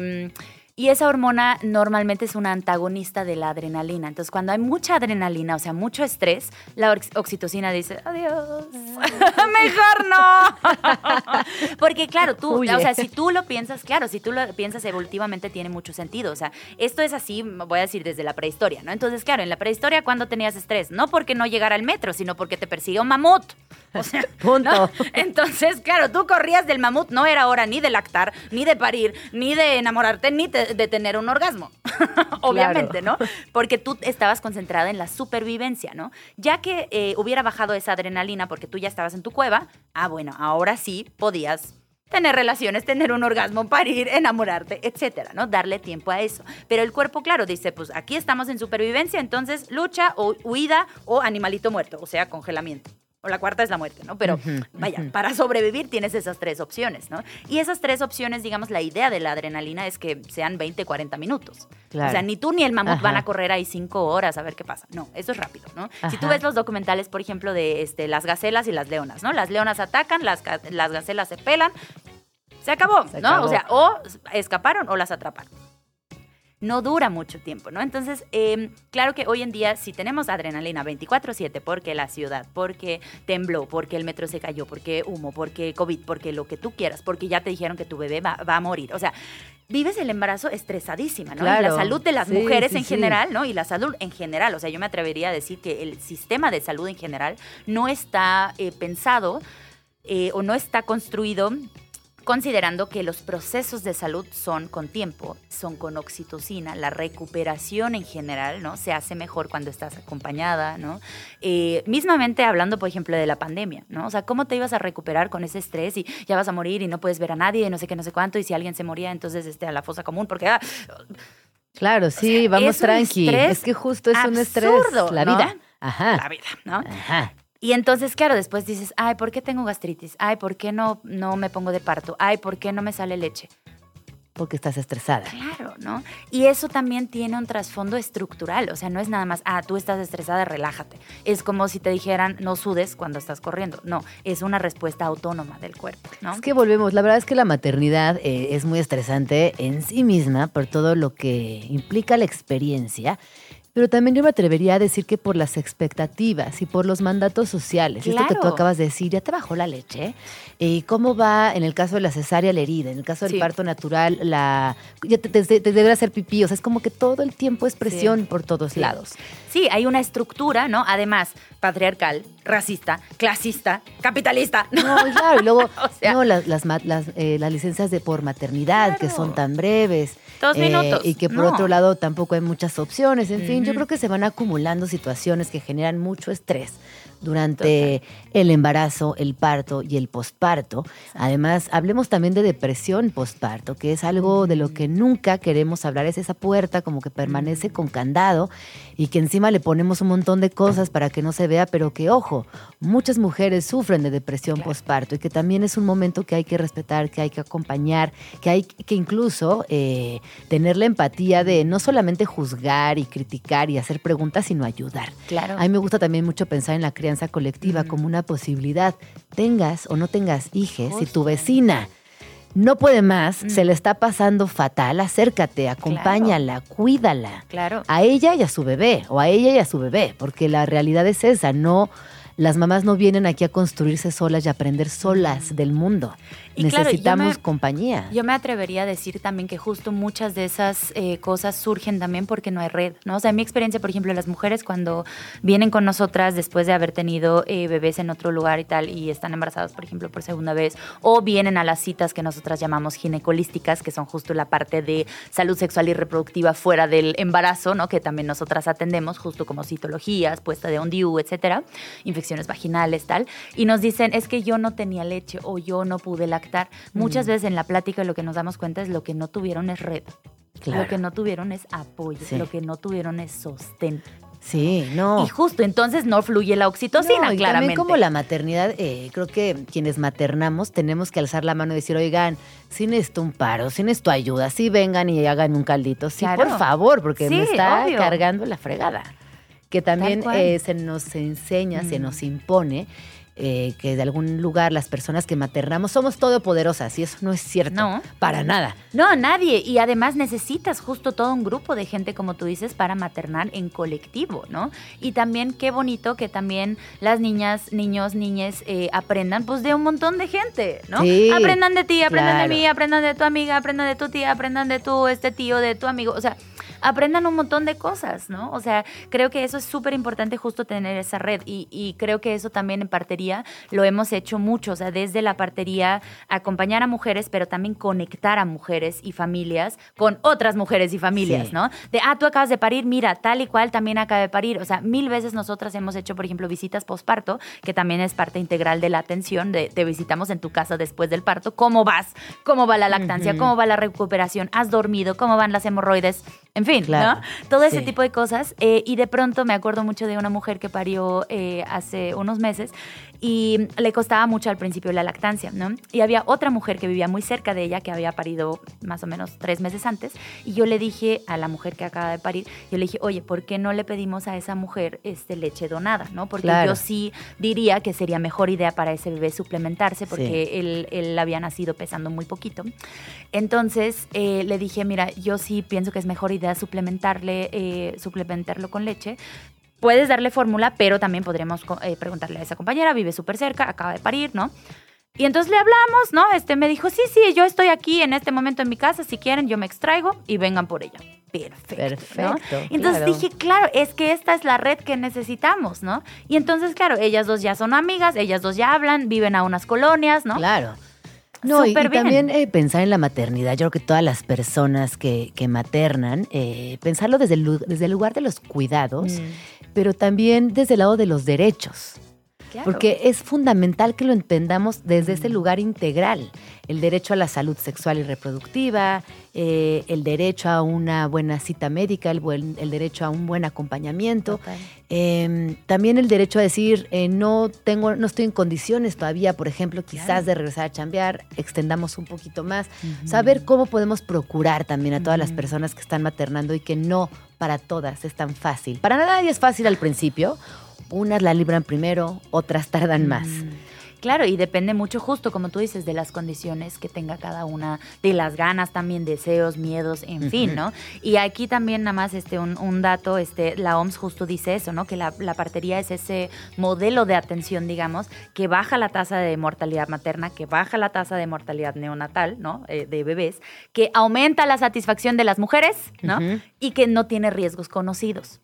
y esa hormona normalmente es una antagonista de la adrenalina. Entonces, cuando hay mucha adrenalina, o sea, mucho estrés, la ox- oxitocina dice, adiós, mejor no. Porque claro, tú, o sea, si tú lo piensas, claro, si tú lo piensas evolutivamente tiene mucho sentido. O sea, esto es así, voy a decir, desde la prehistoria, ¿no? Entonces, claro, en la prehistoria, ¿cuándo tenías estrés? No porque no llegara el metro, sino porque te persiguió un mamut. O sea, Punto. ¿no? Entonces, claro, tú corrías del mamut, no era hora ni de lactar, ni de parir, ni de enamorarte, ni te- de tener un orgasmo. Obviamente, ¿no? Porque tú estabas concentrada en la supervivencia, ¿no? Ya que eh, hubiera bajado esa adrenalina porque tú ya estabas en tu cueva, ah, bueno, ahora sí podías tener relaciones, tener un orgasmo, parir, enamorarte, etcétera, ¿no? Darle tiempo a eso. Pero el cuerpo, claro, dice, pues aquí estamos en supervivencia, entonces lucha o huida o animalito muerto, o sea, congelamiento. O la cuarta es la muerte, ¿no? Pero vaya, para sobrevivir tienes esas tres opciones, ¿no? Y esas tres opciones, digamos, la idea de la adrenalina es que sean 20, 40 minutos. Claro. O sea, ni tú ni el mamut Ajá. van a correr ahí cinco horas a ver qué pasa. No, eso es rápido, ¿no? Si tú ves los documentales, por ejemplo, de este, las gacelas y las leonas, ¿no? Las leonas atacan, las, las gacelas se pelan, se acabó, Se ¿no? acabó. O sea, o escaparon o las atraparon. No dura mucho tiempo, ¿no? Entonces, eh, claro que hoy en día, si tenemos adrenalina 24-7, porque la ciudad, porque tembló, porque el metro se cayó, porque humo, porque COVID, porque lo que tú quieras, porque ya te dijeron que tu bebé va, va a morir. O sea, vives el embarazo estresadísima, ¿no? Y Claro. la salud de las Sí, mujeres sí, en sí. general, ¿no? Y la salud en general. O sea, yo me atrevería a decir que el sistema de salud en general no está eh, pensado eh, o no está construido considerando que los procesos de salud son con tiempo, son con oxitocina, la recuperación en general, ¿no? Se hace mejor cuando estás acompañada, ¿no? Eh, mismamente hablando, por ejemplo, de la pandemia, ¿no? O sea, ¿cómo te ibas a recuperar con ese estrés y ya vas a morir y no puedes ver a nadie y no sé qué, no sé cuánto, y si alguien se moría, entonces este, a la fosa común, porque... ah, Claro, sí, sea, vamos es tranqui. Es que justo es un estrés. La ¿no? vida. Ajá. la vida, ¿no? Ajá. Y entonces, claro, después dices, ay, ¿por qué tengo gastritis? Ay, ¿por qué no, no me pongo de parto? Ay, ¿por qué no me sale leche? Porque estás estresada. Claro, ¿no? Y eso también tiene un trasfondo estructural, o sea, no es nada más, ah, tú estás estresada, relájate. Es como si te dijeran, no sudes cuando estás corriendo. No, es una respuesta autónoma del cuerpo, ¿no? Es que volvemos, la verdad es que la maternidad eh, es muy estresante en sí misma por todo lo que implica la experiencia, pero también yo me atrevería a decir que por las expectativas y por los mandatos sociales. Esto que tú acabas de decir, ya te bajó la leche. ¿Y cómo va en el caso de la cesárea la herida? En el caso del Sí. parto natural, la ya te, te, te debe hacer pipí. O sea, es como que todo el tiempo es presión por todos Sí. lados. Sí, hay una estructura, ¿no? Además, patriarcal, racista, clasista, capitalista. ¿no? Claro, y luego O sea- no, las, las, las, eh, las licencias de por maternidad, que son tan breves. Dos minutos, Y que por no. otro lado tampoco hay muchas opciones. En fin, yo creo que se van acumulando situaciones que generan mucho estrés durante el embarazo, el parto y el posparto. Además, hablemos también de depresión posparto, que es algo de lo que nunca queremos hablar. Es esa puerta como que permanece con candado y que encima le ponemos un montón de cosas para que no se vea, pero que, ojo, muchas mujeres sufren de depresión posparto y que también es un momento que hay que respetar, que hay que acompañar, que hay que incluso eh, tener la empatía de no solamente juzgar y criticar y hacer preguntas, sino ayudar. Claro. A mí me gusta también mucho pensar en la crianza colectiva como una posibilidad. Tengas o no tengas hijes, si tu vecina no puede más, se le está pasando fatal, acércate, acompáñala, cuídala. Claro. A ella y a su bebé, o a ella y a su bebé, porque la realidad es esa, no... Las mamás no vienen aquí a construirse solas y aprender solas del mundo. Y claro, yo Necesitamos me- compañía. Yo me atrevería a decir también que justo muchas de esas eh, cosas surgen también porque no hay red, ¿no? O sea, en mi experiencia, por ejemplo, las mujeres cuando vienen con nosotras después de haber tenido eh, bebés en otro lugar y tal y están embarazadas, por ejemplo, por segunda vez, o vienen a las citas que nosotras llamamos ginecolísticas, que son justo la parte de salud sexual y reproductiva fuera del embarazo, ¿no? Que también nosotras atendemos, justo como citologías, puesta de ONDIU, etcétera, infecciones vaginales, tal, y nos dicen, es que yo no tenía leche o yo no pude lactar. Muchas veces en la plática lo que nos damos cuenta es lo que no tuvieron es red. Claro. Lo que no tuvieron es apoyo, Sí. lo que no tuvieron es sostén. Sí, no. Y justo entonces no fluye la oxitocina, No, y claramente. También como la maternidad, eh, creo que quienes maternamos tenemos que alzar la mano y decir, oigan, si necesito un paro, si necesito ayuda, si vengan y hagan un caldito, sí, Claro. por favor, porque me Sí, está obvio. cargando la fregada. Que también eh, se nos enseña, se nos impone eh, que de algún lugar las personas que maternamos somos todopoderosas y eso no es cierto. No. Para nada. No, nadie. Y además necesitas justo todo un grupo de gente, como tú dices, para maternar en colectivo, ¿no? Y también qué bonito que también las niñas, niños, niñes eh, aprendan pues de un montón de gente, ¿no? Sí, aprendan de ti, aprendan claro. de mí, aprendan de tu amiga, aprendan de tu tía, aprendan de tu este tío, de tu amigo. O sea, aprendan un montón de cosas, ¿no? O sea, creo que eso es súper importante justo tener esa red y, y creo que eso también en partería lo hemos hecho mucho, o sea, desde la partería acompañar a mujeres, pero también conectar a mujeres y familias con otras mujeres y familias, Sí. ¿no? De, ah, tú acabas de parir, mira, tal y cual también acaba de parir. O sea, mil veces nosotras hemos hecho, por ejemplo, visitas posparto, que también es parte integral de la atención, de te visitamos en tu casa después del parto, ¿cómo vas? ¿Cómo va la lactancia? ¿Cómo va la recuperación? ¿Has dormido? ¿Cómo van las hemorroides? En fin, Claro, ¿no? Todo ese sí. tipo de cosas. eh, y de pronto me acuerdo mucho de una mujer que parió eh, hace unos meses y le costaba mucho al principio la lactancia, ¿no? Y había otra mujer que vivía muy cerca de ella que había parido más o menos tres meses antes y yo le dije a la mujer que acaba de parir, yo le dije, oye, ¿por qué no le pedimos a esa mujer este, leche donada, ¿no? Porque Claro. yo sí diría que sería mejor idea para ese bebé suplementarse porque Sí. él, él había nacido pesando muy poquito. Entonces eh, le dije, mira, yo sí pienso que es mejor idea suplementarle, eh, suplementarlo con leche. Puedes darle fórmula, pero también podremos eh, preguntarle a esa compañera, vive súper cerca, acaba de parir, ¿no? Y entonces le hablamos, ¿no? Este me dijo, sí, sí, yo estoy aquí en este momento en mi casa, si quieren yo me extraigo y vengan por ella. Perfecto. ¿no? Perfecto, Y Entonces claro. dije, claro, es que esta es la red que necesitamos, ¿no? Y entonces, claro, ellas dos ya son amigas, ellas dos ya hablan, viven a unas colonias, ¿no? Claro. No, y, también eh, pensar en la maternidad. Yo creo que todas las personas que, que maternan, eh, pensarlo desde el, desde el lugar de los cuidados, pero también desde el lado de los derechos. Claro. Porque es fundamental que lo entendamos desde ese lugar integral. El derecho a la salud sexual y reproductiva, eh, el derecho a una buena cita médica, el, buen- el derecho a un buen acompañamiento. Eh, también el derecho a decir, eh, no tengo, no estoy en condiciones todavía, por ejemplo, quizás Claro. de regresar a chambear, extendamos un poquito más. Saber cómo podemos procurar también a todas las personas que están maternando y que no para todas es tan fácil. Para nadie es fácil al principio. Unas la libran primero, otras tardan más. Mm. Claro, y depende mucho justo, como tú dices, de las condiciones que tenga cada una, de las ganas también, deseos, miedos, en fin, ¿no? Y aquí también nada más este, un, un, dato, este, la OMS justo dice eso, ¿no? Que la, la, partería es ese modelo de atención, digamos, que baja la tasa de mortalidad materna, que baja la tasa de mortalidad neonatal, ¿no? Eh, de bebés, que aumenta la satisfacción de las mujeres, ¿no? Y que no tiene riesgos conocidos.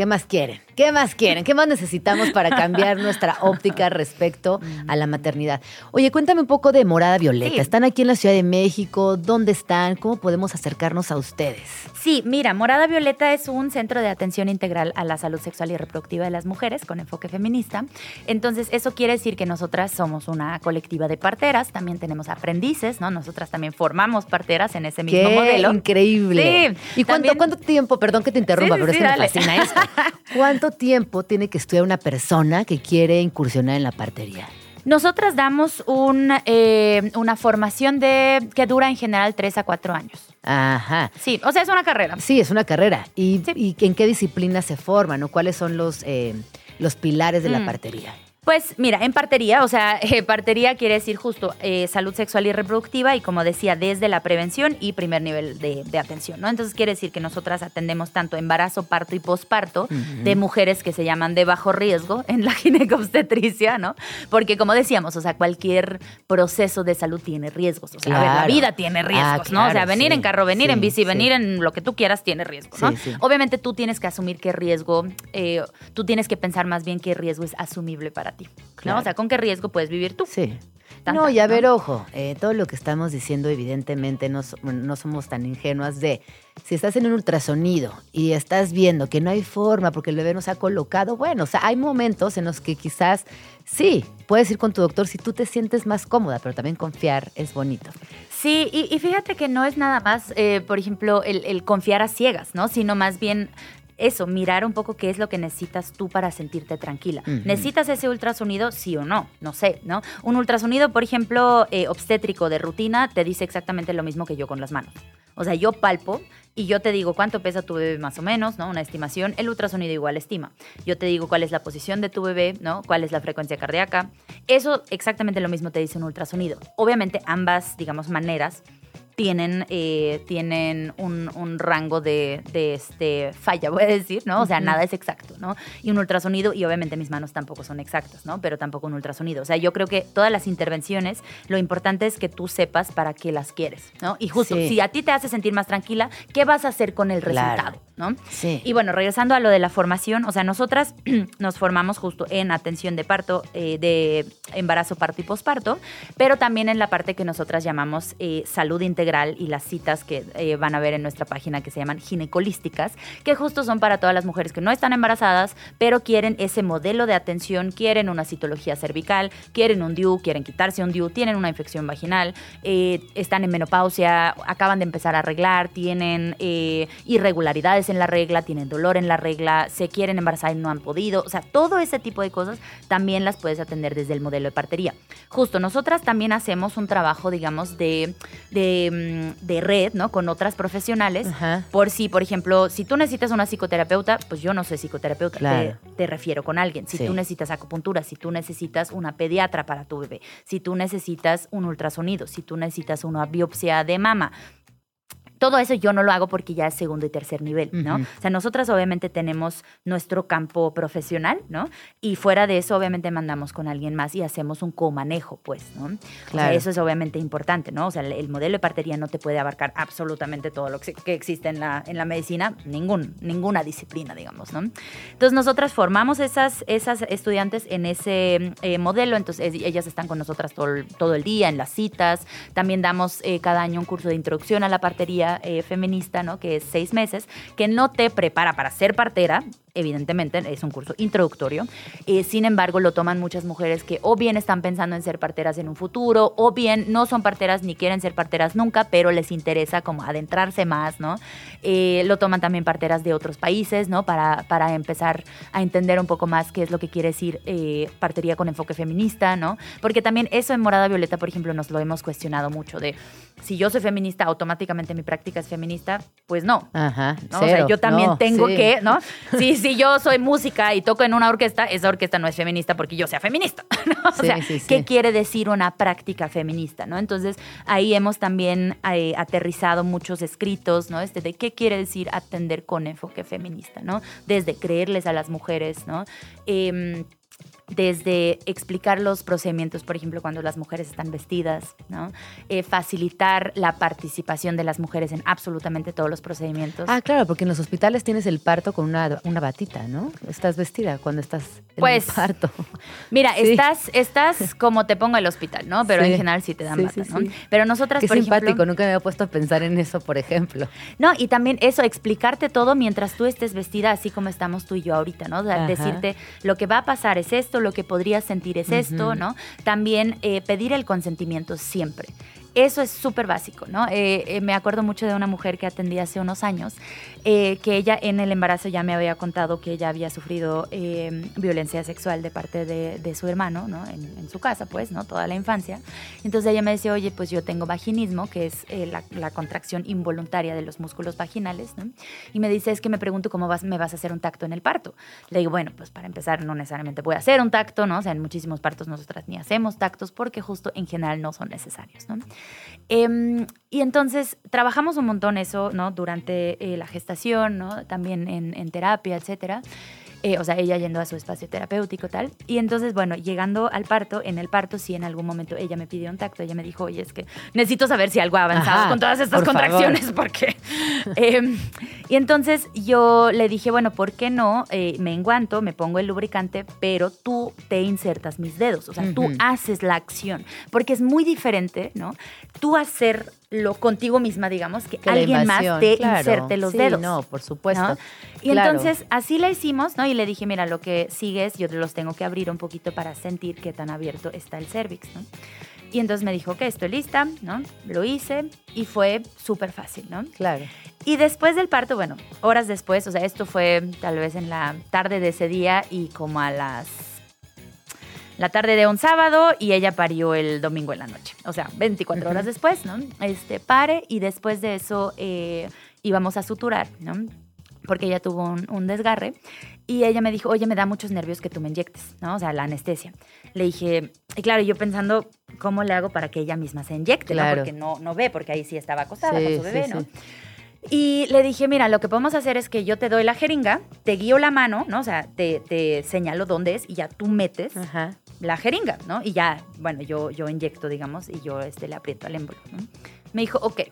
¿Qué más quieren? ¿Qué más quieren? ¿Qué más necesitamos para cambiar nuestra óptica respecto a la maternidad? Oye, cuéntame un poco de Morada Violeta. Sí. ¿Están aquí en la Ciudad de México? ¿Dónde están? ¿Cómo podemos acercarnos a ustedes? Sí, mira, Morada Violeta es un centro de atención integral a la salud sexual y reproductiva de las mujeres con enfoque feminista. Entonces, eso quiere decir que nosotras somos una colectiva de parteras, también tenemos aprendices, ¿no? Nosotras también formamos parteras en ese mismo ¡Qué modelo. increíble! Sí. ¿Y cuánto, también- cuánto tiempo, perdón que te interrumpa, Sí, pero es que me fascina esto. ¿Cuánto tiempo tiene que estudiar una persona que quiere incursionar en la partería? Nosotras damos un, eh, una formación de que dura en general tres a cuatro años. Ajá. Sí, o sea, es una carrera. Sí, es una carrera. ¿Y, Sí. y en qué disciplina se forman o cuáles son los, eh, los pilares de la Mm. partería? Pues mira, en partería, o sea, eh, partería quiere decir justo eh, salud sexual y reproductiva y como decía, desde la prevención y primer nivel de, de atención, ¿no? Entonces quiere decir que nosotras atendemos tanto embarazo, parto y posparto de mujeres que se llaman de bajo riesgo en la ginecobstetricia, ¿no? Porque como decíamos, o sea, cualquier proceso de salud tiene riesgos, o sea, a ver, la vida tiene riesgos, Ah, ¿no? O sea, venir sí. en carro, venir Sí, en bici, sí. venir en lo que tú quieras tiene riesgos, ¿no? Obviamente tú tienes que asumir qué riesgo, eh, tú tienes que pensar más bien qué riesgo es asumible para ti, Claro. ¿no? O sea, con qué riesgo puedes vivir tú. Sí. No, y a ¿no? ver, ojo, eh, todo lo que estamos diciendo, evidentemente, no, no somos tan ingenuas de si estás en un ultrasonido y estás viendo que no hay forma porque el bebé no se ha colocado, bueno, o sea, hay momentos en los que quizás sí, puedes ir con tu doctor si tú te sientes más cómoda, pero también confiar es bonito. Sí, y, y fíjate que no es nada más, eh, por ejemplo, el, el confiar a ciegas, ¿no? Sino más bien eso, mirar un poco qué es lo que necesitas tú para sentirte tranquila. ¿Necesitas ese ultrasonido? Sí o no, no sé, ¿no? Un ultrasonido, por ejemplo, eh, obstétrico de rutina, te dice exactamente lo mismo que yo con las manos. O sea, yo palpo y yo te digo cuánto pesa tu bebé más o menos, ¿no? Una estimación. El ultrasonido igual estima. Yo te digo cuál es la posición de tu bebé, ¿no? Cuál es la frecuencia cardíaca. Eso exactamente lo mismo te dice un ultrasonido. Obviamente ambas, digamos, maneras tienen, eh, tienen un, un rango de, de, este, falla, voy a decir, ¿no? O sea, nada es exacto, ¿no? Y un ultrasonido, y obviamente mis manos tampoco son exactas, ¿no? Pero tampoco un ultrasonido. O sea, yo creo que todas las intervenciones, lo importante es que tú sepas para qué las quieres, ¿no? Y justo, Sí. si a ti te hace sentir más tranquila, ¿qué vas a hacer con el Claro. resultado, ¿no? Sí. Y bueno, regresando a lo de la formación, o sea, nosotras nos formamos justo en atención de parto, eh, de embarazo, parto y posparto, pero también en la parte que nosotras llamamos eh, salud integral y las citas que eh, van a ver en nuestra página que se llaman ginecolísticas, que justo son para todas las mujeres que no están embarazadas, pero quieren ese modelo de atención, quieren una citología cervical, quieren un DIU, quieren quitarse un DIU, tienen una infección vaginal, eh, están en menopausia, acaban de empezar a arreglar, tienen eh, irregularidades en la regla, tienen dolor en la regla, se quieren embarazar y no han podido. O sea, todo ese tipo de cosas también las puedes atender desde el modelo de partería. Justo, nosotras también hacemos un trabajo, digamos, de, mm, de red, ¿no? Con otras profesionales. Ajá. Por si, por ejemplo, si tú necesitas una psicoterapeuta, pues yo no soy psicoterapeuta, Claro. te, te refiero con alguien. Si Sí. tú necesitas acupuntura, si tú necesitas una pediatra para tu bebé, si tú necesitas un ultrasonido, si tú necesitas una biopsia de mama, todo eso yo no lo hago porque ya es segundo y tercer nivel, ¿no? O sea, nosotras obviamente tenemos nuestro campo profesional, ¿no? Y fuera de eso, obviamente mandamos con alguien más y hacemos un comanejo, pues, ¿no? O sea, Claro. eso es obviamente importante, ¿no? O sea, el, el modelo de partería no te puede abarcar absolutamente todo lo que, que existe en la, en la medicina, ningún, ninguna disciplina, digamos, ¿no? Entonces, nosotras formamos esas, esas estudiantes en ese eh, modelo, entonces es- ellas están con nosotras todo todo el día, en las citas, también damos eh, cada año un curso de introducción a la partería eh, feminista, ¿no? Que es seis meses, que no te prepara para ser partera, evidentemente es un curso introductorio. Eh, sin embargo, lo toman muchas mujeres que o bien están pensando en ser parteras en un futuro, o bien no son parteras ni quieren ser parteras nunca, pero les interesa como adentrarse más, ¿no? Eh, lo toman también parteras de otros países, ¿no? Para, para empezar a entender un poco más qué es lo que quiere decir eh, partería con enfoque feminista, ¿no? Porque también eso en Morada Violeta, por ejemplo, nos lo hemos cuestionado mucho de si yo soy feminista, automáticamente mi práctica es feminista, pues no. Ajá. ¿no? o sea, cero. yo también No, tengo sí. que, ¿no? Sí, si yo soy música y toco en una orquesta, esa orquesta no es feminista porque yo sea feminista. ¿no? Sí, o sea, sí, sí. ¿qué quiere decir una práctica feminista? ¿no? Entonces, ahí hemos también eh, aterrizado muchos escritos, ¿no? Este de qué quiere decir atender con enfoque feminista, ¿no? Desde creerles a las mujeres, ¿no? Em, desde explicar los procedimientos, por ejemplo, cuando las mujeres están vestidas, ¿no? Eh, facilitar la participación de las mujeres en absolutamente todos los procedimientos. Ah, claro, porque en los hospitales tienes el parto con una, una batita, ¿no? Estás vestida cuando estás en Pues, el parto. Mira, Sí. estás, estás como te pongo el hospital, ¿no? Pero Sí. en general sí te dan Sí, bata, ¿no? sí. Pero nosotras, Qué por simpático, ejemplo... nunca me había puesto a pensar en eso, por ejemplo. No, y también eso, explicarte todo mientras tú estés vestida así como estamos tú y yo ahorita, ¿no? O sea, Ajá. decirte lo que va a pasar es esto, lo que podrías sentir es esto. ¿no? También eh, pedir el consentimiento siempre. Eso es súper básico, ¿no? Eh, eh, me acuerdo mucho de una mujer que atendí hace unos años, eh, que ella en el embarazo ya me había contado que ella había sufrido eh, violencia sexual de parte de, de su hermano, ¿no? En, en su casa, pues, ¿no? Toda la infancia. Entonces ella me decía, oye, pues yo tengo vaginismo, que es eh, la, la contracción involuntaria de los músculos vaginales, ¿no? Y me dice, es que me pregunto cómo vas, me vas a hacer un tacto en el parto. Le digo, bueno, pues para empezar, no necesariamente voy a hacer un tacto, ¿no? O sea, en muchísimos partos nosotras ni hacemos tactos porque justo en general no son necesarios, ¿no? Em, y entonces trabajamos un montón eso, ¿no? Durante eh, la gestación, ¿no? También en terapia, etcétera. Eh, o sea, ella yendo a su espacio terapéutico tal. Y entonces, bueno, llegando al parto, en el parto sí en algún momento ella me pidió un tacto, ella me dijo, oye, es que necesito saber si algo ha avanzado Ajá, con todas estas por favor. contracciones, porque... Em, y entonces yo le dije, bueno, ¿por qué no? Eh, me enguanto, me pongo el lubricante, pero tú te insertas mis dedos, o sea, tú haces la acción, porque es muy diferente, ¿no? Tú hacerlo contigo misma, digamos, que, alguien más te claro. inserte los Sí, dedos. no, por supuesto. ¿no? Y Claro. entonces así la hicimos, ¿no? Y le dije, mira, lo que sigue es, yo los tengo que abrir un poquito para sentir qué tan abierto está el cervix, ¿no? Y entonces me dijo, que estoy lista, ¿no? Lo hice y fue súper fácil, ¿no? Claro. Y después del parto, bueno, horas después, o sea, esto fue tal vez en la tarde de ese día y como a las... La tarde de un sábado y ella parió el domingo en la noche. O sea, 24 horas después, ¿no? Este, pare y después de eso eh, íbamos a suturar, ¿no? Porque ella tuvo un, un desgarre y ella me dijo, oye, me da muchos nervios que tú me inyectes, ¿no? O sea, la anestesia. Le dije, y claro, yo pensando, ¿cómo le hago para que ella misma se inyecte? ¿no? Porque no, no ve, porque ahí sí estaba acostada Sí, con su bebé, sí. ¿no? Y le dije, mira, lo que podemos hacer es que yo te doy la jeringa, te guío la mano, ¿no? O sea, te, te señalo dónde es y ya tú metes Ajá. La jeringa, ¿no? Y ya, bueno, yo, yo inyecto, digamos, y yo este, le aprieto al émbolo, ¿no? Me dijo, ok.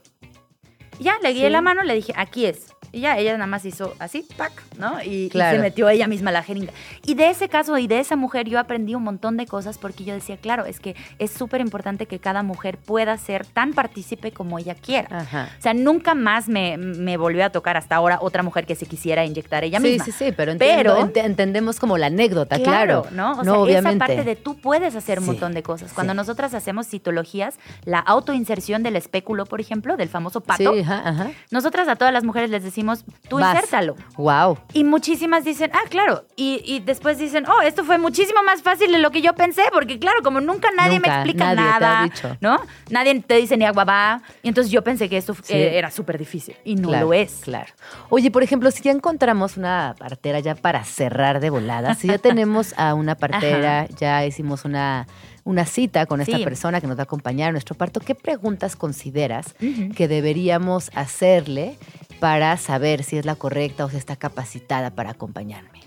Y ya, le guié Sí. la mano, le dije, aquí es. Y ya, ella nada más hizo así, pac, ¿no? Y, y Claro. se metió ella misma la jeringa. Y de ese caso y de esa mujer yo aprendí un montón de cosas porque yo decía, claro, es que es súper importante que cada mujer pueda ser tan partícipe como ella quiera. Ajá. O sea, nunca más me, me volvió a tocar hasta ahora otra mujer que se quisiera inyectar ella sí, misma. sí, sí, pero, entiendo- Pero- ent- entendemos como la anécdota, claro. ¿no? O no, sea, obviamente. esa parte de tú puedes hacer un Sí, montón de cosas. Cuando sí. nosotras hacemos citologías, la autoinserción del espéculo, por ejemplo, del famoso pato, Sí, ajá, ajá. nosotras a todas las mujeres les decimos, tú Vas. insértalo. Wow. Y muchísimas dicen, ah, claro. Y, y después dicen, oh, esto fue muchísimo más fácil de lo que yo pensé, porque claro, como nunca nadie Nunca, me explica nadie te ha nada, dicho. ¿no? Nadie te dice ni aguabá. Y entonces yo pensé que esto Sí. eh, era súper difícil. Y no Claro, lo es. Claro. Oye, por ejemplo, si ya encontramos una partera ya para cerrar de volada, si ya tenemos a una partera, ya hicimos una, una cita con esta Sí. persona que nos va a acompañar a nuestro parto, ¿qué preguntas consideras que deberíamos hacerle para saber si es la correcta o si está capacitada para acompañarme?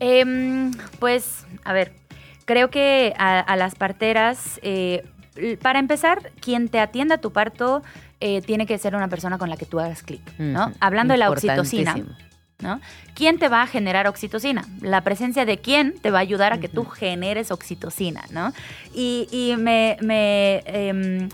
Em, pues, a ver, creo que a, a las parteras, eh, para empezar, quien te atienda tu parto eh, tiene que ser una persona con la que tú hagas clic, ¿no? Hablando de la oxitocina. ¿No? ¿Quién te va a generar oxitocina? La presencia de quién te va a ayudar a que tú generes oxitocina, ¿no? Y, y me, me, em,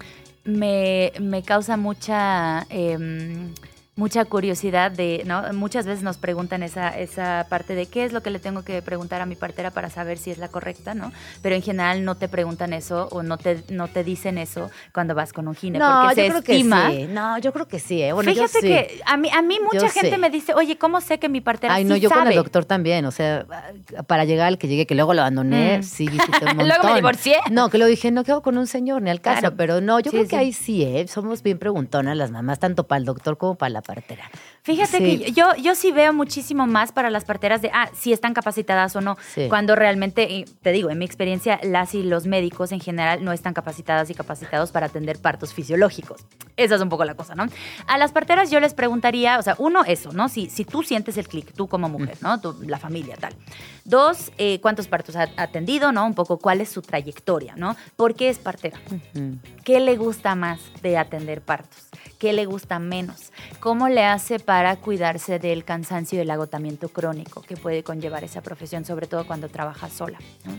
me, me causa mucha... em, mucha curiosidad de, ¿no? Muchas veces nos preguntan esa, esa parte de qué es lo que le tengo que preguntar a mi partera para saber si es la correcta, ¿no? Pero en general no te preguntan eso o no te, no te dicen eso cuando vas con un gine, No, porque yo se creo estima. que sí. No, yo creo que sí. ¿eh? Bueno, yo Fíjate sí. que a mí, a mí mucha Yo gente me dice, oye, ¿cómo sé que mi partera Ay, sí no, yo con el doctor también, o sea, para llegar al que llegué, que luego lo abandoné, Mm. sí visité un montón. Luego me divorcié. No, que lo dije, no quedo con un señor, ni al caso, Claro. pero no, yo Sí, creo que ahí sí, ¿eh? somos bien preguntonas las mamás, tanto para el doctor como para la partera. Fíjate Sí. que yo, yo sí veo muchísimo más para las parteras de, ah, si están capacitadas o no. Sí. Cuando realmente, te digo, en mi experiencia, las y los médicos en general no están capacitadas y capacitados para atender partos fisiológicos. Esa es un poco la cosa, ¿no? A las parteras yo les preguntaría, o sea, uno, eso, ¿no? Si, si tú sientes el clic, tú como mujer, ¿no? Tú, la familia, tal. Dos, eh, ¿cuántos partos ha atendido, ¿no? Un poco cuál es su trayectoria, ¿no? ¿Por qué es partera? ¿Qué le gusta más de atender partos? ¿Qué le gusta menos? ¿Cómo le hace para cuidarse del cansancio y del agotamiento crónico que puede conllevar esa profesión, sobre todo cuando trabaja sola? ¿no?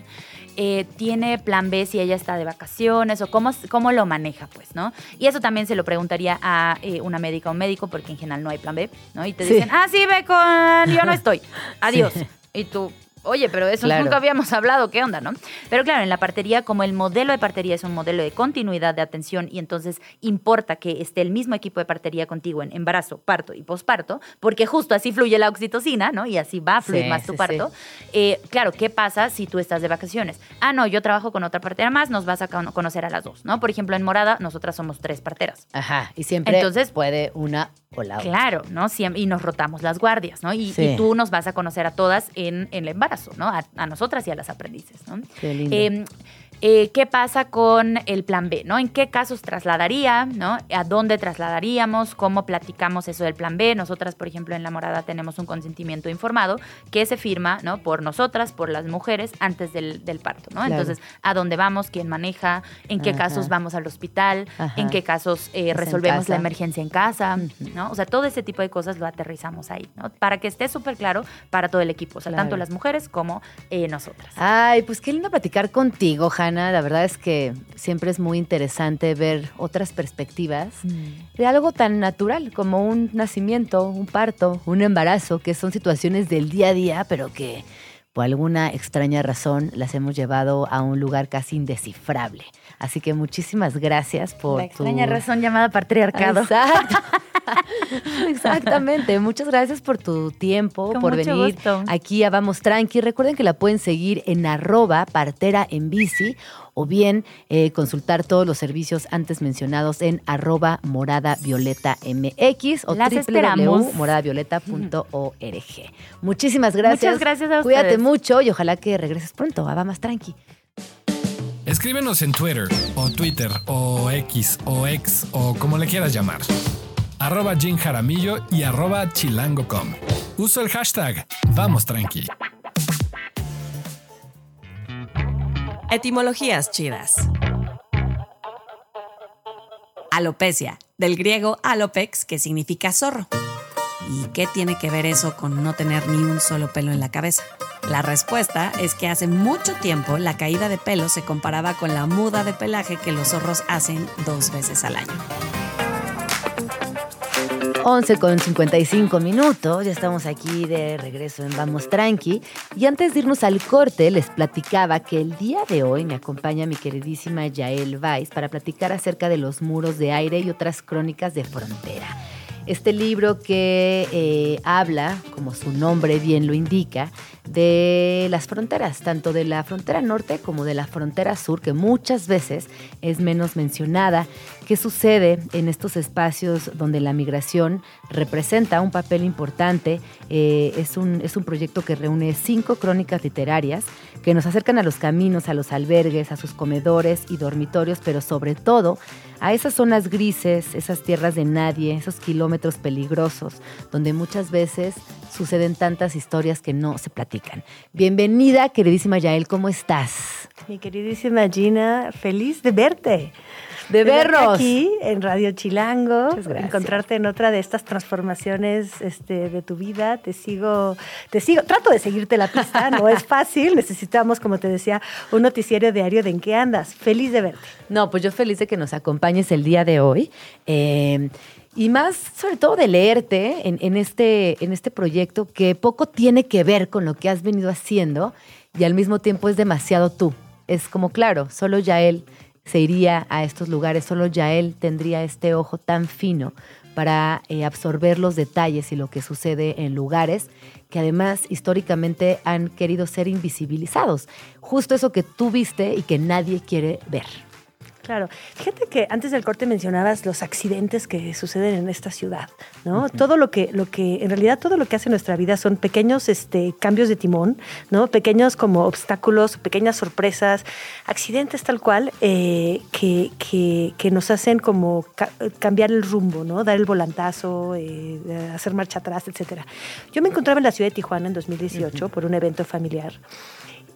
Eh, ¿Tiene plan B si ella está de vacaciones o cómo, cómo lo maneja? pues, ¿no? Y eso también se lo preguntaría a eh, una médica o un médico porque en general no hay plan B, ¿no? Y te Sí. dicen, ah, sí, ve con... Yo no estoy. Adiós. Y tú... Oye, pero eso Claro. nunca habíamos hablado, ¿qué onda, no? Pero claro, en la partería, como el modelo de partería es un modelo de continuidad de atención y entonces importa que esté el mismo equipo de partería contigo en embarazo, parto y posparto, porque justo así fluye la oxitocina, ¿no? Y así va a fluir Sí, más tu sí, parto. Eh, claro, ¿qué pasa si tú estás de vacaciones? Ah, no, yo trabajo con otra partera más, nos vas a cono- conocer a las dos, ¿no? Por ejemplo, en Morada, nosotras somos tres parteras. Ajá, y siempre Entonces- puede una o la otra. Claro, ¿no? Y nos rotamos las guardias, ¿no? Y tú nos vas a conocer a todas en, en el embarazo, ¿no? A, a nosotras y a las aprendices, ¿no? Qué lindo. Eh, eh, ¿Qué pasa con el plan B? ¿no? ¿En qué casos trasladaría? ¿no? ¿A dónde trasladaríamos? ¿Cómo platicamos eso del plan B? Nosotras, por ejemplo, en La Morada tenemos un consentimiento informado que se firma ¿no? por nosotras, por las mujeres, antes del, del parto. ¿no? Claro. Entonces, ¿a dónde vamos? ¿Quién maneja? ¿En qué Ajá. casos vamos al hospital? Ajá. ¿En qué casos eh, resolvemos la emergencia en casa? ¿no? O sea, todo ese tipo de cosas lo aterrizamos ahí, ¿no? Para que esté súper claro para todo el equipo, o sea, Claro. tanto las mujeres como eh, nosotras. Ay, pues qué lindo platicar contigo, La verdad es que siempre es muy interesante ver otras perspectivas de algo tan natural como un nacimiento, un parto, un embarazo, que son situaciones del día a día, pero que por alguna extraña razón las hemos llevado a un lugar casi indescifrable. Así que muchísimas gracias por La extraña tu... razón llamada patriarcado. Exacto. Exactamente. Muchas gracias por tu tiempo, Con por mucho venir gusto. aquí a Vamos Tranqui. Recuerden que la pueden seguir en arroba partera en bici o bien eh, consultar todos los servicios antes mencionados en arroba morada violeta mx o www.moradavioleta.org. Muchísimas gracias. Muchas gracias a Cuídate ustedes. mucho y ojalá que regreses pronto a Vamos Tranqui. Escríbenos en Twitter o Twitter o X o X o como le quieras llamar. Arroba Jim Jaramillo y arroba chilango.com. Uso el hashtag Vamos Tranqui. Etimologías chidas. Alopecia, del griego alopex, que significa zorro. ¿Y qué tiene que ver eso con no tener ni un solo pelo en la cabeza? La respuesta es que hace mucho tiempo la caída de pelo se comparaba con la muda de pelaje que los zorros hacen dos veces al año. 11 con 55 minutos, ya estamos aquí de regreso en Vamos Tranqui. Y antes de irnos al corte, les platicaba que el día de hoy me acompaña mi queridísima Yael Weiss para platicar acerca de los muros de aire y otras crónicas de frontera. Este libro que eh, habla, como su nombre bien lo indica, de las fronteras, tanto de la frontera norte como de la frontera sur, que muchas veces es menos mencionada. ¿Qué sucede en estos espacios donde la migración representa un papel importante? Eh, es, un, es un proyecto que reúne cinco crónicas literarias que nos acercan a los caminos, a los albergues, a sus comedores y dormitorios, pero sobre todo a esas zonas grises, esas tierras de nadie, esos kilómetros peligrosos, donde muchas veces suceden tantas historias que no se platican. Bienvenida, queridísima Yael, ¿cómo estás? Mi queridísima Gina, feliz de verte. De vernos. aquí en Radio Chilango, encontrarte en otra de estas transformaciones este, de tu vida. Te sigo, te sigo, trato de seguirte la pista, no es fácil. Necesitamos, como te decía, un noticiero diario de en qué andas. Feliz de verte. No, pues yo feliz de que nos acompañes el día de hoy. Eh, y más, sobre todo, de leerte en, en este, en este proyecto que poco tiene que ver con lo que has venido haciendo y al mismo tiempo es demasiado tú. Es como, claro, solo Yael se iría a estos lugares, solo Yael tendría este ojo tan fino para eh, absorber los detalles y lo que sucede en lugares que además históricamente han querido ser invisibilizados. Justo eso que tú viste y que nadie quiere ver. Claro. Fíjate que antes del corte mencionabas los accidentes que suceden en esta ciudad, ¿no? Todo lo que, lo que, en realidad todo lo que hace nuestra vida son pequeños este, cambios de timón, ¿no? Pequeños como obstáculos, pequeñas sorpresas, accidentes tal cual, eh, que, que, que, nos hacen como ca cambiar el rumbo, ¿no? Dar el volantazo, eh, hacer marcha atrás, etcétera. Yo me encontraba en la ciudad de Tijuana en 2018 uh -huh. por un evento familiar.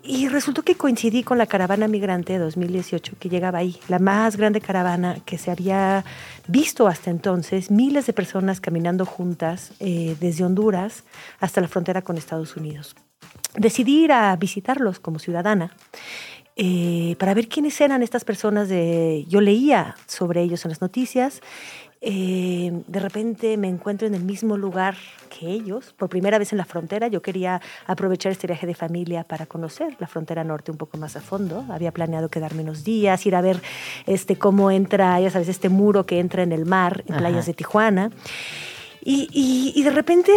Y resultó que coincidí con la caravana migrante de 2018 que llegaba ahí, la más grande caravana que se había visto hasta entonces, miles de personas caminando juntas eh, desde Honduras hasta la frontera con Estados Unidos. Decidí ir a visitarlos como ciudadana eh, para ver quiénes eran estas personas. Yo leía sobre ellos en las noticias eh, de repente me encuentro en el mismo lugar que ellos, por primera vez en la frontera. Yo quería aprovechar este viaje de familia para conocer la frontera norte un poco más a fondo. Había planeado quedarme unos días, ir a ver este, cómo entra, ya sabes, este muro que entra en el mar, en Ajá. playas de Tijuana. Y, y, y de repente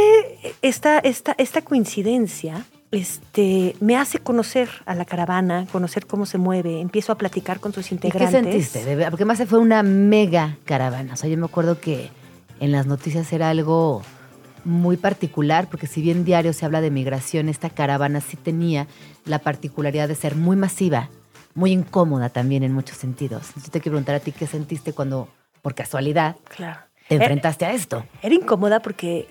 esta, esta, esta coincidencia este, me hace conocer a la caravana, conocer cómo se mueve, empiezo a platicar con sus integrantes. ¿Y qué sentiste? Porque más fue una mega caravana. O sea, yo me acuerdo que en las noticias era algo muy particular, porque si bien diario se habla de migración, esta caravana sí tenía la particularidad de ser muy masiva, muy incómoda también en muchos sentidos. Yo te quiero preguntar a ti qué sentiste cuando, por casualidad, claro te enfrentaste era, a esto. Era incómoda porque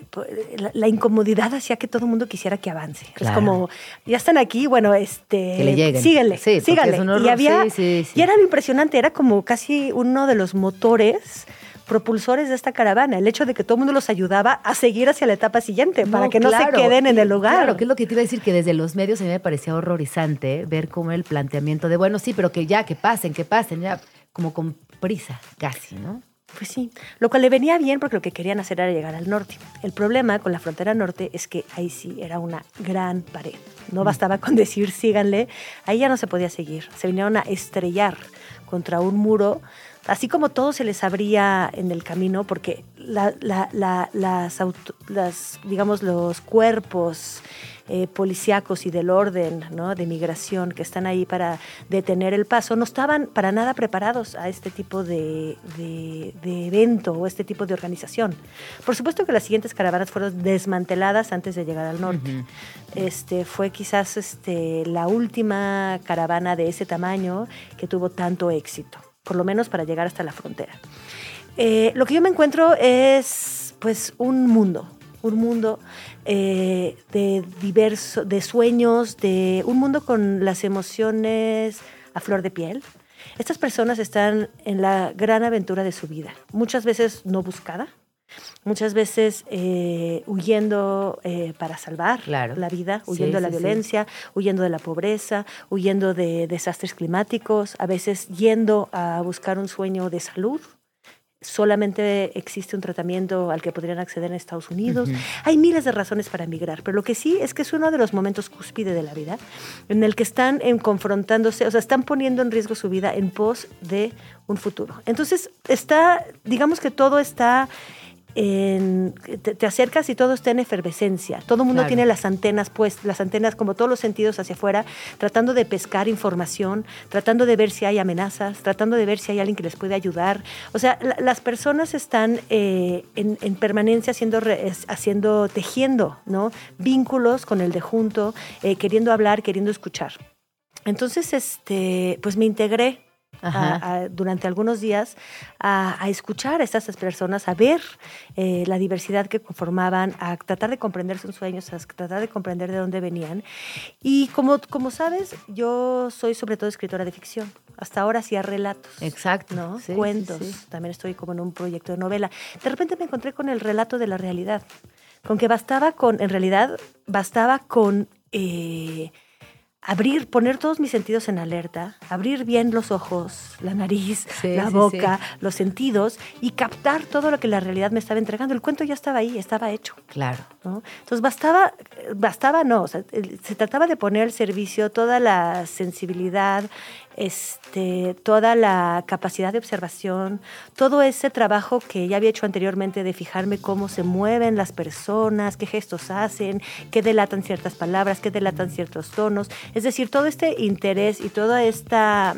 la, la, incomodidad hacía que todo el mundo quisiera que avance. Claro. Es como, ya están aquí, bueno, este, que le lleguen. sí, síganle. Horror, y había, sí, sí, y era lo impresionante, era como casi uno de los motores propulsores de esta caravana, el hecho de que todo el mundo los ayudaba a seguir hacia la etapa siguiente, no, para que claro, no se queden en el lugar. Claro, que es lo que te iba a decir, que desde los medios a mí me parecía horrorizante ver cómo el planteamiento de, bueno, sí, pero que ya, que pasen, que pasen, ya, como con prisa, casi, ¿no? Pues sí, lo cual le venía bien porque lo que querían hacer era llegar al norte. El problema con la frontera norte es que ahí sí era una gran pared. No bastaba con decir síganle, ahí ya no se podía seguir. Se vinieron a estrellar contra un muro, así como todo se les abría en el camino, porque la, la, la, las, auto, las, digamos, los cuerpos eh, policíacos y del orden ¿no? de migración que están ahí para detener el paso, no estaban para nada preparados a este tipo de, de, de, evento o este tipo de organización. Por supuesto que las siguientes caravanas fueron desmanteladas antes de llegar al norte. Uh -huh. este, fue quizás este, la última caravana de ese tamaño que tuvo tanto éxito, por lo menos para llegar hasta la frontera. Eh, lo que yo me encuentro es pues un mundo, un mundo eh, de diverso, de sueños, de un mundo con las emociones a flor de piel. Estas personas están en la gran aventura de su vida, muchas veces no buscada, muchas veces eh, huyendo eh, para salvar claro. la vida, huyendo sí, de la sí, violencia, sí. huyendo de la pobreza, huyendo de desastres climáticos, a veces yendo a buscar un sueño de salud, solamente existe un tratamiento al que podrían acceder en Estados Unidos. Uh -huh. Hay miles de razones para emigrar, pero lo que sí es que es uno de los momentos cúspide de la vida en el que están en confrontándose, o sea, están poniendo en riesgo su vida en pos de un futuro. Entonces, está, digamos que todo está en, te, te, acercas y todo está en efervescencia. Todo el mundo Claro. tiene las antenas, pues, las antenas como todos los sentidos hacia afuera, tratando de pescar información, tratando de ver si hay amenazas, tratando de ver si hay alguien que les puede ayudar. O sea, la- las personas están eh, en, en permanencia haciendo, haciendo, tejiendo, ¿no? Vínculos con el de junto, eh, queriendo hablar, queriendo escuchar. Entonces, este, pues me integré a- Ajá. a- durante algunos días a, a escuchar a estas personas, a ver eh, la diversidad que conformaban, a tratar de comprender sus sueños, a tratar de comprender de dónde venían. Y como, como sabes, yo soy sobre todo escritora de ficción. Hasta ahora hacía relatos. Exacto. ¿no? Sí, sí, Cuentos. sí. También estoy como en un proyecto de novela. De repente me encontré con el relato de la realidad. Con que bastaba con, en realidad, bastaba con eh, abrir, poner todos mis sentidos en alerta, abrir bien los ojos, la nariz, Sí, la boca, sí. los sentidos y captar todo lo que la realidad me estaba entregando. El cuento ya estaba ahí, estaba hecho. Claro. ¿no? Entonces bastaba, bastaba no, o sea, el- se trataba de poner al servicio toda la sensibilidad, este, toda la capacidad de observación, todo ese trabajo que ya había hecho anteriormente de fijarme cómo se mueven las personas, qué gestos hacen, qué delatan ciertas palabras, qué delatan ciertos tonos. Es decir, todo este interés y toda esta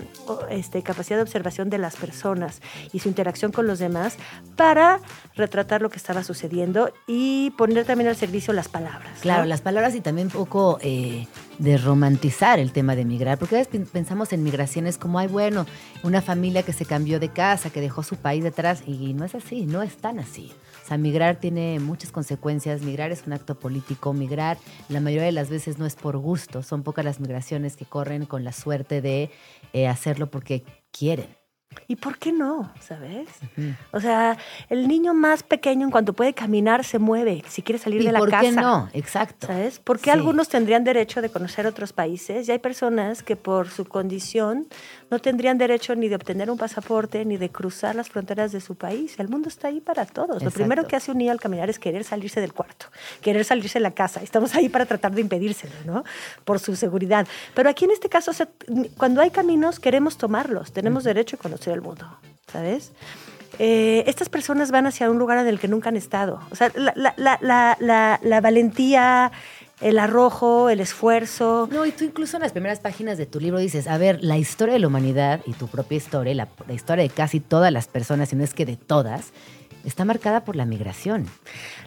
este, capacidad de observación de las personas y su interacción con los demás para retratar lo que estaba sucediendo y poner también al servicio las palabras. Claro, las palabras y también un poco eh, de romantizar el tema de migrar, porque a veces pensamos en migraciones como, ay, bueno, una familia que se cambió de casa, que dejó su país detrás, y no es así, no es tan así. O sea, migrar tiene muchas consecuencias, migrar es un acto político, migrar la mayoría de las veces no es por gusto, son pocas las migraciones que corren con la suerte de eh, hacerlo porque quieren. ¿Y por qué no? ¿Sabes? O sea, el niño más pequeño en cuanto puede caminar se mueve, si quiere salir de la casa. ¿Por qué no? Exacto. ¿Sabes? Porque algunos tendrían derecho de conocer otros países y hay personas que por su condición no tendrían derecho ni de obtener un pasaporte ni de cruzar las fronteras de su país. El mundo está ahí para todos. Lo primero que hace un niño al caminar es querer salirse del cuarto, querer salirse de la casa. Estamos ahí para tratar de impedírselo, ¿no? Por su seguridad. Pero aquí en este caso, cuando hay caminos, queremos tomarlos. Tenemos derecho a conocer el mundo, ¿sabes? Eh, estas personas van hacia un lugar en el que nunca han estado. O sea, la, la, la, la valentía, el arrojo, el esfuerzo. No, y tú incluso en las primeras páginas de tu libro dices, a ver, la historia de la humanidad y tu propia historia, la, historia de casi todas las personas, si no es que de todas, está marcada por la migración.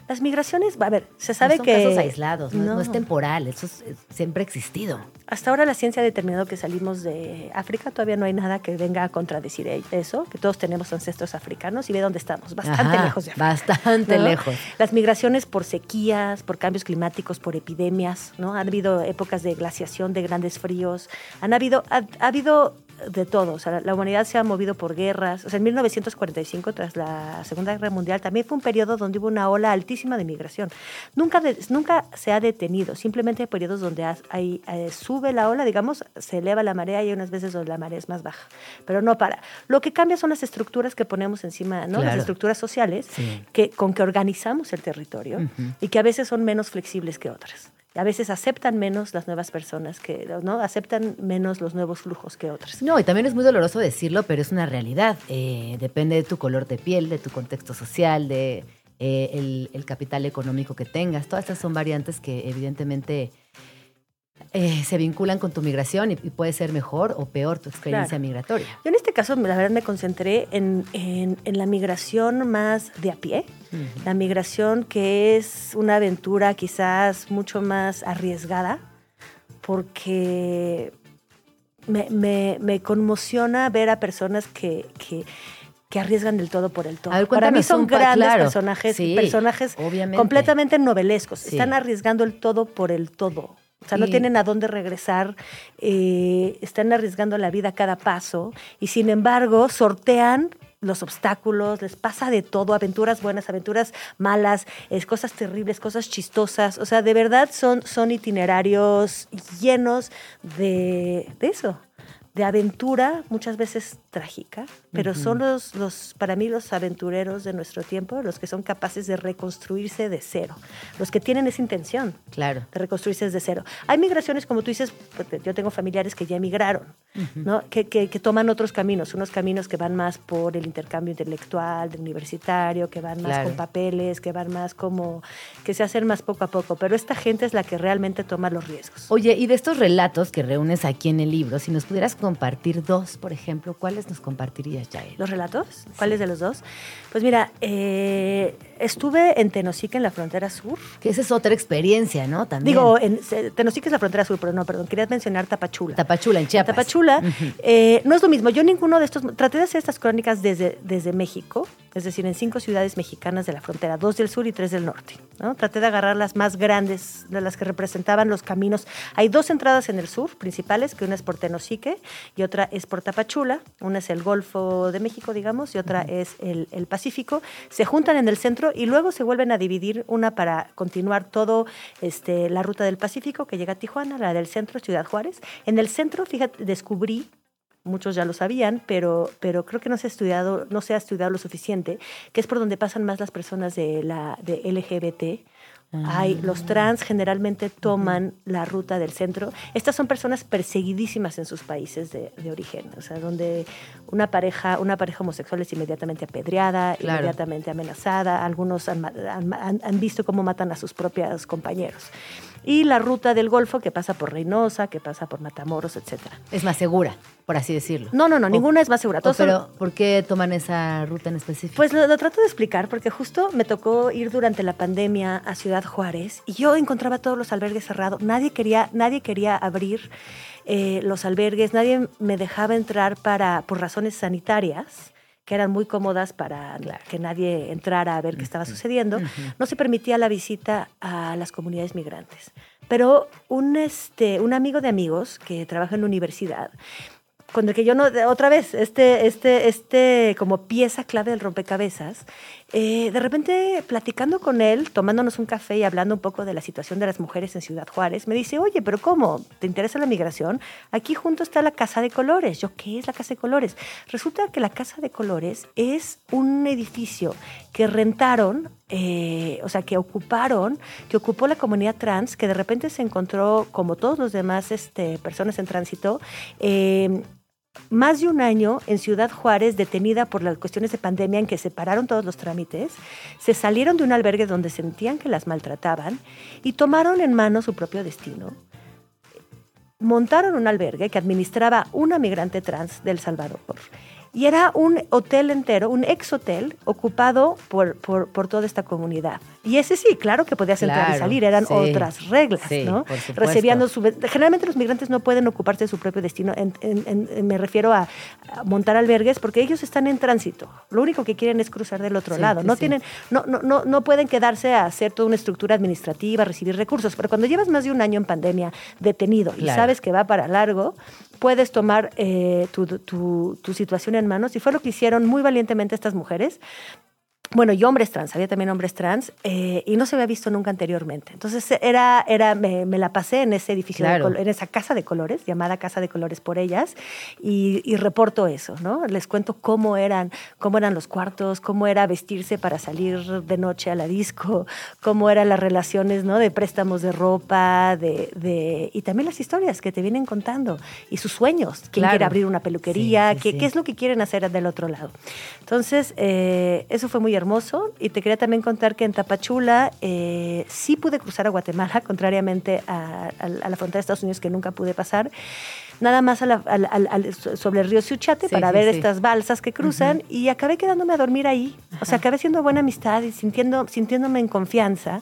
Las migraciones, a ver, se sabe no son que... casos aislados, no, no es temporal, eso es, siempre ha existido. Hasta ahora la ciencia ha determinado que salimos de África, todavía no hay nada que venga a contradecir eso, que todos tenemos ancestros africanos y ve dónde estamos, bastante Ajá, lejos de África. Bastante lejos. Las migraciones por sequías, por cambios climáticos, por epidemias, ¿no? Han habido épocas de glaciación, de grandes fríos, han habido, ha, ha habido de todo. O sea, la humanidad se ha movido por guerras. O sea, en 1945, tras la Segunda Guerra Mundial, también fue un periodo donde hubo una ola altísima de migración. Nunca, de, nunca se ha detenido. Simplemente hay periodos donde hay, hay, eh, sube la ola, digamos, se eleva la marea y hay unas veces donde la marea es más baja. Pero no para. Lo que cambia son las estructuras que ponemos encima, ¿no? Claro. Las estructuras sociales Sí. que, con que organizamos el territorio y que a veces son menos flexibles que otras. A veces aceptan menos las nuevas personas que, ¿no? Aceptan menos los nuevos flujos que otras. No, y también es muy doloroso decirlo, pero es una realidad. Eh, depende de tu color de piel, de tu contexto social, de eh, el, el capital económico que tengas. Todas estas son variantes que evidentemente eh, se vinculan con tu migración y, y puede ser mejor o peor tu experiencia Claro. migratoria. Yo en este caso, la verdad, me concentré en, en- en la migración más de a pie, la migración que es una aventura quizás mucho más arriesgada, porque me, me- me conmociona ver a personas que, que- que arriesgan del todo por el todo. Ver, Para mí son grandes claro. personajes, Sí, personajes obviamente. completamente novelescos. Sí. Están arriesgando el todo por el todo. O sea, no tienen a dónde regresar, eh, están arriesgando la vida a cada paso y sin embargo sortean los obstáculos, les pasa de todo, aventuras buenas, aventuras malas, es, cosas terribles, cosas chistosas. O sea, de verdad son, son itinerarios llenos de, de eso, de aventura, muchas veces trágica, pero son los, los, para mí, los aventureros de nuestro tiempo, los que son capaces de reconstruirse de cero, los que tienen esa intención Claro. de reconstruirse desde cero. Hay migraciones, como tú dices, porque yo tengo familiares que ya emigraron, ¿no? que, que- que toman otros caminos, unos caminos que van más por el intercambio intelectual, del universitario, que van más Claro. con papeles, que van más como, que se hacen más poco a poco, pero esta gente es la que realmente toma los riesgos. Oye, y de estos relatos que reúnes aquí en el libro, si nos pudieras compartir dos, por ejemplo, ¿cuáles nos compartirías, Yael? ¿Los relatos? ¿Cuáles de los dos? Pues mira, eh, estuve en Tenosique, en la frontera sur. Que esa es otra experiencia, ¿no? También. Digo, en, Tenosique es la frontera sur, pero no, perdón, quería mencionar Tapachula. Tapachula, en Chiapas. Tapachula, eh, no es lo mismo. Yo ninguno de estos, traté de hacer estas crónicas desde, desde México, es decir, en cinco ciudades mexicanas de la frontera, dos del sur y tres del norte. ¿no? Traté de agarrar las más grandes, de las que representaban los caminos. Hay dos entradas en el sur principales, que una es por Tenosique y otra es por Tapachula. Una es el Golfo de México, digamos, y otra es el, el Pacífico. Se juntan en el centro y luego se vuelven a dividir una para continuar todo este, la ruta del Pacífico que llega a Tijuana, la del centro, Ciudad Juárez. En el centro, fíjate, descubrí muchos ya lo sabían, pero, pero creo que no se ha estudiado, no se ha estudiado lo suficiente, que es por donde pasan más las personas de la de LGBT Hay, los trans generalmente toman la ruta del centro. Estas son personas perseguidísimas en sus países de, de origen, o sea, donde una pareja, una pareja homosexual es inmediatamente apedreada, Claro. inmediatamente amenazada. Algunos han- han visto cómo matan a sus propios compañeros. Y la ruta del Golfo que pasa por Reynosa, que pasa por Matamoros, etcétera. Es más segura, por así decirlo. No, no, no, O- ninguna es más segura. son- pero, ¿por qué toman esa ruta en específico? Pues lo, lo trato de explicar porque justo me tocó ir durante la pandemia a Ciudad Juárez y yo encontraba todos los albergues cerrados. Nadie quería, nadie quería abrir eh, los albergues, nadie me dejaba entrar para, por razones sanitarias que eran muy cómodas para que nadie entrara a ver qué estaba sucediendo, no se permitía la visita a las comunidades migrantes. Pero un, este, un amigo de amigos que trabaja en la universidad con el que yo no, otra vez, este, este, este como pieza clave del rompecabezas, eh, de repente platicando con él, tomándonos un café y hablando un poco de la situación de las mujeres en Ciudad Juárez, me dice, oye, pero ¿cómo? ¿Te interesa la migración? Aquí junto está la Casa de Colores. Yo, ¿qué es la Casa de Colores? Resulta que la Casa de Colores es un edificio que rentaron, eh, o sea, que ocuparon, que ocupó la comunidad trans, que de repente se encontró, como todos los demás este, personas en tránsito, eh, más de un año en Ciudad Juárez detenida por las cuestiones de pandemia en que se pararon todos los trámites, se salieron de un albergue donde sentían que las maltrataban y tomaron en mano su propio destino. Montaron un albergue que administraba una migrante trans del Salvador y era un hotel entero, un ex hotel ocupado por, por, por toda esta comunidad. Y ese sí, claro que podías entrar y salir, eran sí. otras reglas, Sí, ¿no? Recibían su- generalmente los migrantes no pueden ocuparse de su propio destino, en- en- en- me refiero a, a montar albergues, porque ellos están en tránsito. Lo único que quieren es cruzar del otro Sí, lado. no, tienen, no, no, no, no pueden quedarse a hacer toda una estructura administrativa, recibir recursos. Pero cuando llevas más de un año en pandemia detenido y sabes que va para largo, puedes tomar eh, tu, tu- tu situación en manos. Y fue lo que hicieron muy valientemente estas mujeres. Bueno, y hombres trans, había también hombres trans, eh, y no se había visto nunca anteriormente. Entonces, era, era, me, me la pasé en ese edificio, de Claro. col- en esa casa de colores, llamada Casa de Colores por ellas, y, y reporto eso, ¿no? Les cuento cómo eran, cómo eran los cuartos, cómo era vestirse para salir de noche a la disco, cómo eran las relaciones, ¿no? De préstamos de ropa, de, de, y también las historias que te vienen contando, y sus sueños, quién Claro. quiere abrir una peluquería, Sí, sí, qué, sí. qué es lo que quieren hacer del otro lado. Entonces, eh, eso fue muy hermoso y te quería también contar que en Tapachula eh, sí pude cruzar a Guatemala, contrariamente a, a- a la frontera de Estados Unidos que nunca pude pasar. Nada más a la- sobre el río Suchate Sí, para sí, ver sí. estas balsas que cruzan y acabé quedándome a dormir ahí. O sea, acabé siendo buena amistad y sintiendo, sintiéndome en confianza.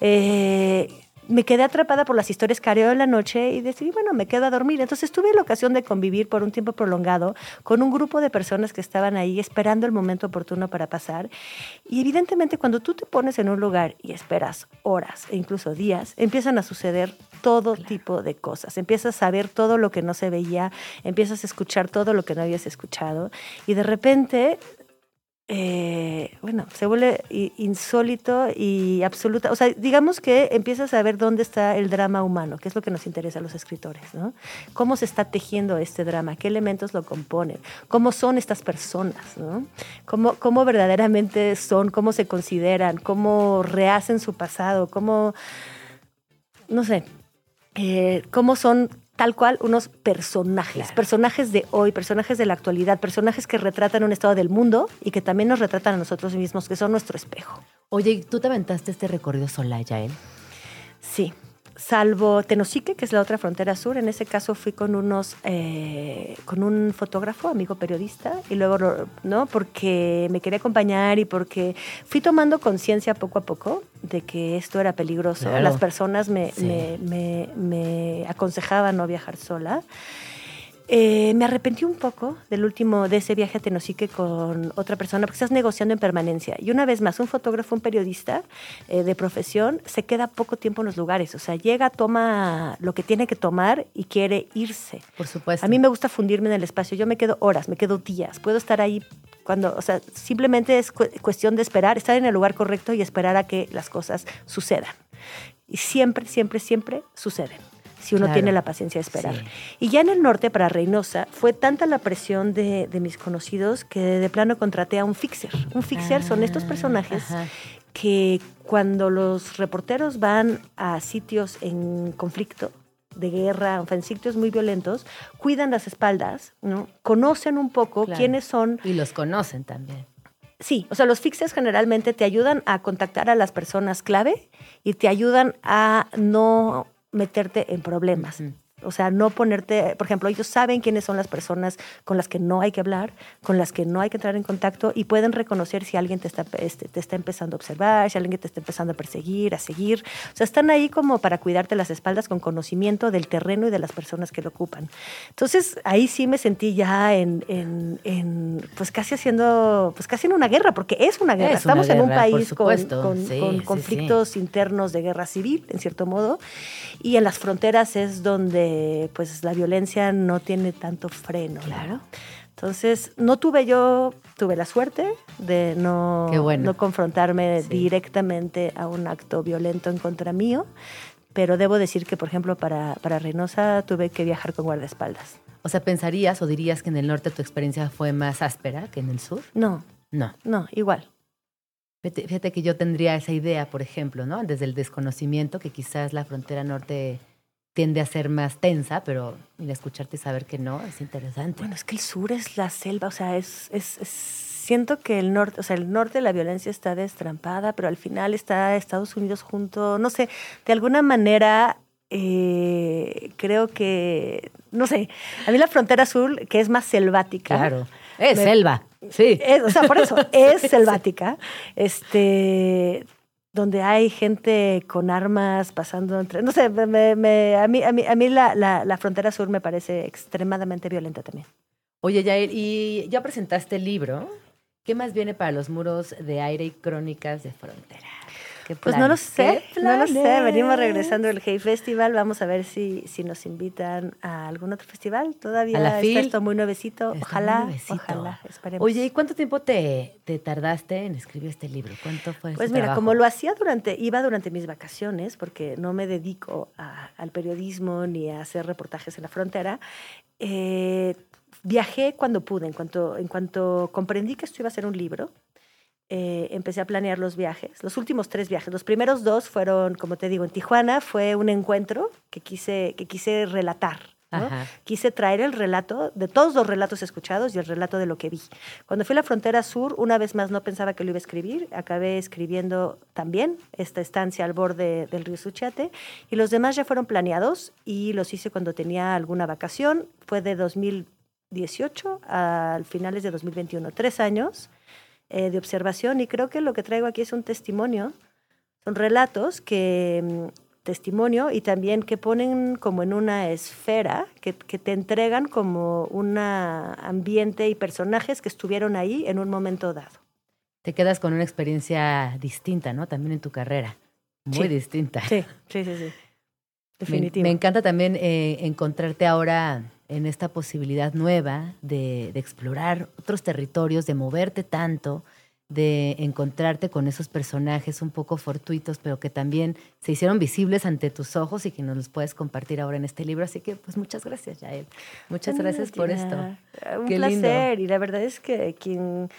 Eh, me quedé atrapada por las historias que haré en la noche y decidí, bueno, me quedo a dormir. Entonces tuve la ocasión de convivir por un tiempo prolongado con un grupo de personas que estaban ahí esperando el momento oportuno para pasar. Y evidentemente cuando tú te pones en un lugar y esperas horas e incluso días, empiezan a suceder todo tipo de cosas. Empiezas a ver todo lo que no se veía, empiezas a escuchar todo lo que no habías escuchado y de repente eh, bueno, se vuelve insólito y absoluta. O sea, digamos que empiezas a ver dónde está el drama humano, que es lo que nos interesa a los escritores, ¿no? Cómo se está tejiendo este drama, qué elementos lo componen, cómo son estas personas, ¿no? Cómo, cómo verdaderamente son, cómo se consideran, cómo rehacen su pasado, cómo, no sé, eh, cómo son tal cual unos personajes, personajes de hoy, personajes de la actualidad, personajes que retratan un estado del mundo y que también nos retratan a nosotros mismos, que son nuestro espejo. Oye, ¿tú te aventaste este recorrido sola, Yael? Sí, salvo Tenosique, que es la otra frontera sur. En ese caso fui con unos, eh, con un fotógrafo, amigo periodista, y luego, ¿no? Porque me quería acompañar y porque fui tomando conciencia poco a poco de que esto era peligroso. Claro. Las personas me, Sí. me, me- me aconsejaban no viajar sola. Eh, me arrepentí un poco del último, de ese viaje a Tenosique con otra persona, porque estás negociando en permanencia. Y una vez más, un fotógrafo, un periodista eh, de profesión, se queda poco tiempo en los lugares. O sea, llega, toma lo que tiene que tomar y quiere irse. Por supuesto. A mí me gusta fundirme en el espacio. Yo me quedo horas, me quedo días. Puedo estar ahí cuando, o sea, simplemente es cu- cuestión de esperar, estar en el lugar correcto y esperar a que las cosas sucedan. Y siempre, siempre, siempre suceden. Si uno Claro. tiene la paciencia de esperar. Sí. Y ya en el norte, para Reynosa, fue tanta la presión de, de mis conocidos que de plano contraté a un fixer. Un fixer son estos Ah, personajes ajá. que cuando los reporteros van a sitios en conflicto, de guerra, en sitios muy violentos, cuidan las espaldas, ¿no? conocen un poco Claro. quiénes son Y los conocen también. Sí, o sea, los fixers generalmente te ayudan a contactar a las personas clave y te ayudan a no meterte en problemas. O sea, no ponerte, por ejemplo, ellos saben quiénes son las personas con las que no hay que hablar, con las que no hay que entrar en contacto y pueden reconocer si alguien te está, este, te está empezando a observar, si alguien te está empezando a perseguir, a seguir. O sea, están ahí como para cuidarte las espaldas con conocimiento del terreno y de las personas que lo ocupan. Entonces, ahí sí me sentí ya en, en- en, pues casi haciendo, pues casi en una guerra, porque es una guerra. Es una Estamos en un guerra, país con, supuesto. con- Sí, con sí, sí. conflictos internos de guerra civil, en cierto modo, y en las fronteras es donde pues la violencia no tiene tanto freno. ¿no? Claro. Entonces, no tuve yo, tuve la suerte de no, bueno. no confrontarme Sí. directamente a un acto violento en contra mío, pero debo decir que, por ejemplo, para, para Reynosa tuve que viajar con guardaespaldas. O sea, ¿pensarías o dirías que en el norte tu experiencia fue más áspera que en el sur? No, No. no, igual. Fíjate, fíjate que yo tendría esa idea, por ejemplo, ¿no? Desde el desconocimiento, que quizás la frontera norte tiende a ser más tensa, pero al escucharte y saber que no, es interesante. Bueno, es que el sur es la selva, o sea, es, es- es- siento que el norte, o sea, el norte la violencia está destrampada, pero al final está Estados Unidos junto, no sé, de alguna manera eh, creo que, no sé, a mí la frontera sur, que es más selvática. claro. Es Me- selva, sí. es- o sea, por eso, es selvática, este donde hay gente con armas pasando entre, no sé, me- me- a mí, a mí, a mí la, la- la frontera sur me parece extremadamente violenta también. Oye, Yael, y ya presentaste el libro. ¿Qué más viene para los muros de aire y crónicas de frontera? ¿Qué Pues no lo sé, ¿Qué no lo sé. Venimos regresando del Hey Festival. Vamos a ver si, si nos invitan a algún otro festival. Todavía A la está FIL. esto muy nuevecito. Está ojalá, muy nuevecito. ojalá, esperemos. Oye, ¿y cuánto tiempo te, te tardaste en escribir este libro? ¿Cuánto fue Pues mira, trabajo? como lo hacía durante, iba durante mis vacaciones, porque no me dedico a- al periodismo ni a hacer reportajes en la frontera, eh, viajé cuando pude, en cuanto, en cuanto comprendí que esto iba a ser un libro, eh, empecé a planear los viajes, los últimos tres viajes. Los primeros dos fueron, como te digo, en Tijuana fue un encuentro que quise, que quise relatar. Quise traer el relato de todos los relatos escuchados y el relato de lo que vi. Cuando fui a la frontera sur, una vez más no pensaba que lo iba a escribir. Acabé escribiendo también esta estancia al borde del río Suchiate. Y los demás ya fueron planeados y los hice cuando tenía alguna vacación. Fue de 2018 a finales de 2021. Tres años eh, de observación y creo que lo que traigo aquí es un testimonio. Son relatos que mm, testimonio y también que ponen como en una esfera, que, que te entregan como un ambiente y personajes que estuvieron ahí en un momento dado. Te quedas con una experiencia distinta, ¿no? También en tu carrera. Muy Sí. distinta. Sí, sí, sí, sí. Me encanta también eh, encontrarte ahora en esta posibilidad nueva de, de explorar otros territorios, de moverte tanto, de encontrarte con esos personajes un poco fortuitos, pero que también se hicieron visibles ante tus ojos y que nos los puedes compartir ahora en este libro. Así que, pues, muchas gracias, Yael. Muchas gracias por esto. Un Qué lindo. placer. Y la verdad es que quien.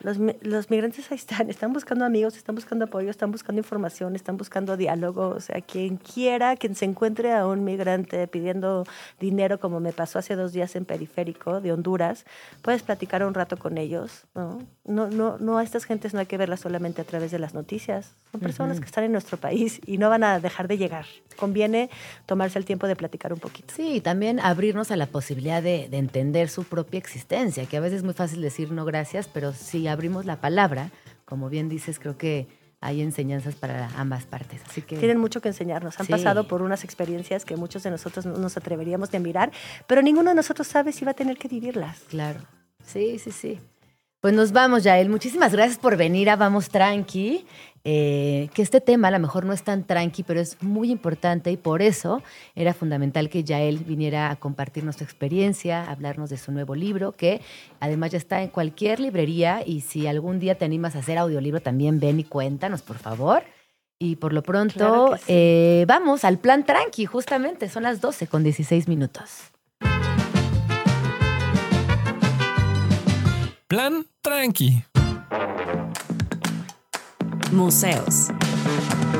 Los, los migrantes ahí están, están buscando amigos, están buscando apoyo, están buscando información, están buscando diálogo. O sea, quien quiera, quien se encuentre a un migrante pidiendo dinero, como me pasó hace dos días en Periférico de Honduras, puedes platicar un rato con ellos. No, no, no, no a estas gentes no hay que verlas solamente a través de las noticias. Son personas que están en nuestro país y no van a dejar de llegar. Conviene tomarse el tiempo de platicar un poquito. Sí, y también abrirnos a la posibilidad de, de entender su propia existencia, que a veces es muy fácil decir no gracias, pero abrimos la palabra, como bien dices, creo que hay enseñanzas para ambas partes. Así que Tienen mucho que enseñarnos. Han Sí. pasado por unas experiencias que muchos de nosotros no nos atreveríamos de mirar, pero ninguno de nosotros sabe si va a tener que vivirlas. Claro. Sí, sí, sí. Pues nos vamos, Yael. Muchísimas gracias por venir a Vamos Tranqui. Eh, que este tema a lo mejor no es tan tranqui, pero es muy importante y por eso era fundamental que Yael viniera a compartirnos su experiencia, a hablarnos de su nuevo libro, que además ya está en cualquier librería y si algún día te animas a hacer audiolibro también ven y cuéntanos, por favor. Y por lo pronto, Claro que sí. eh, vamos al plan tranqui, justamente. Son las 12 con 16 minutos. Plan tranqui. Museos.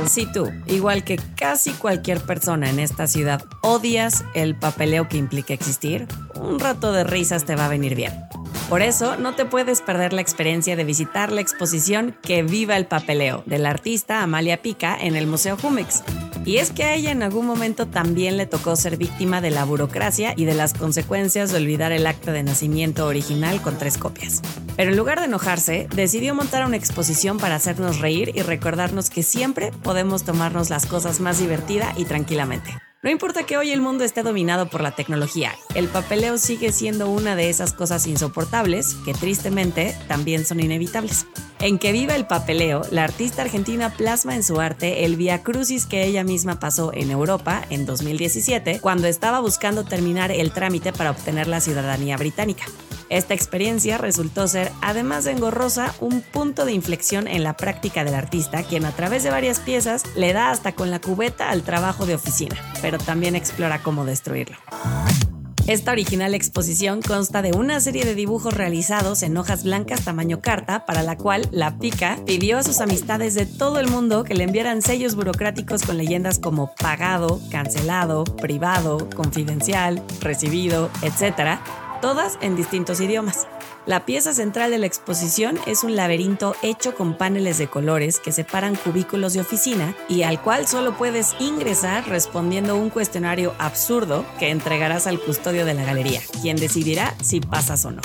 Si tú, igual que casi cualquier persona en esta ciudad, odias el papeleo que implica existir, un rato de risas te va a venir bien. Por eso, no te puedes perder la experiencia de visitar la exposición Que viva el papeleo del artista Amalia Pica en el Museo Jumex. Y es que a ella en algún momento también le tocó ser víctima de la burocracia y de las consecuencias de olvidar el acta de nacimiento original con tres copias. Pero en lugar de enojarse, decidió montar una exposición para hacernos reír y recordarnos que siempre podemos tomarnos las cosas más divertida y tranquilamente. No importa que hoy el mundo esté dominado por la tecnología, el papeleo sigue siendo una de esas cosas insoportables que tristemente también son inevitables. En Que Viva el Papeleo, la artista argentina plasma en su arte el via crucis que ella misma pasó en Europa en 2017 cuando estaba buscando terminar el trámite para obtener la ciudadanía británica. Esta experiencia resultó ser, además de engorrosa, un punto de inflexión en la práctica del artista, quien a través de varias piezas le da hasta con la cubeta al trabajo de oficina, también explora cómo destruirlo. Esta original exposición consta de una serie de dibujos realizados en hojas blancas tamaño carta, para la cual la Pica pidió a sus amistades de todo el mundo que le enviaran sellos burocráticos con leyendas como pagado, cancelado, privado, confidencial, recibido, etc., todas en distintos idiomas. La pieza central de la exposición es un laberinto hecho con paneles de colores que separan cubículos de oficina y al cual solo puedes ingresar respondiendo un cuestionario absurdo que entregarás al custodio de la galería, quien decidirá si pasas o no.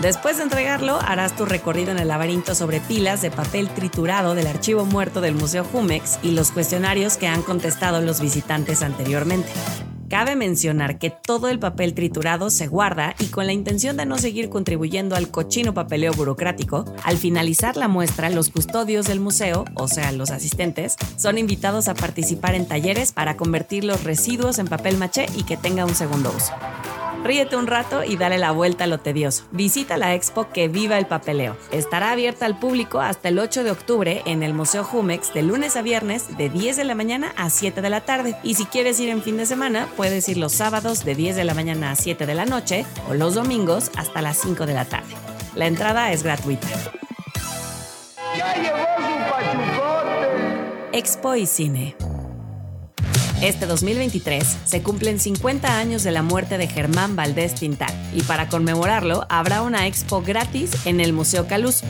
Después de entregarlo, harás tu recorrido en el laberinto sobre pilas de papel triturado del archivo muerto del Museo Jumex y los cuestionarios que han contestado los visitantes anteriormente. Cabe mencionar que todo el papel triturado se guarda y con la intención de no seguir contribuyendo al cochino papeleo burocrático, al finalizar la muestra, los custodios del museo, o sea, los asistentes, son invitados a participar en talleres para convertir los residuos en papel maché y que tenga un segundo uso. Ríete un rato y dale la vuelta a lo tedioso. Visita la expo Que Viva el Papeleo. Estará abierta al público hasta el 8 de octubre en el Museo Jumex de lunes a viernes de 10 de la mañana a 7 de la tarde. Y si quieres ir en fin de semana, puedes ir los sábados de 10 de la mañana a 7 de la noche o los domingos hasta las 5 de la tarde. La entrada es gratuita. Expo y Cine. Este 2023 se cumplen 50 años de la muerte de Germán Valdés Tintán y para conmemorarlo habrá una expo gratis en el Museo Caluz.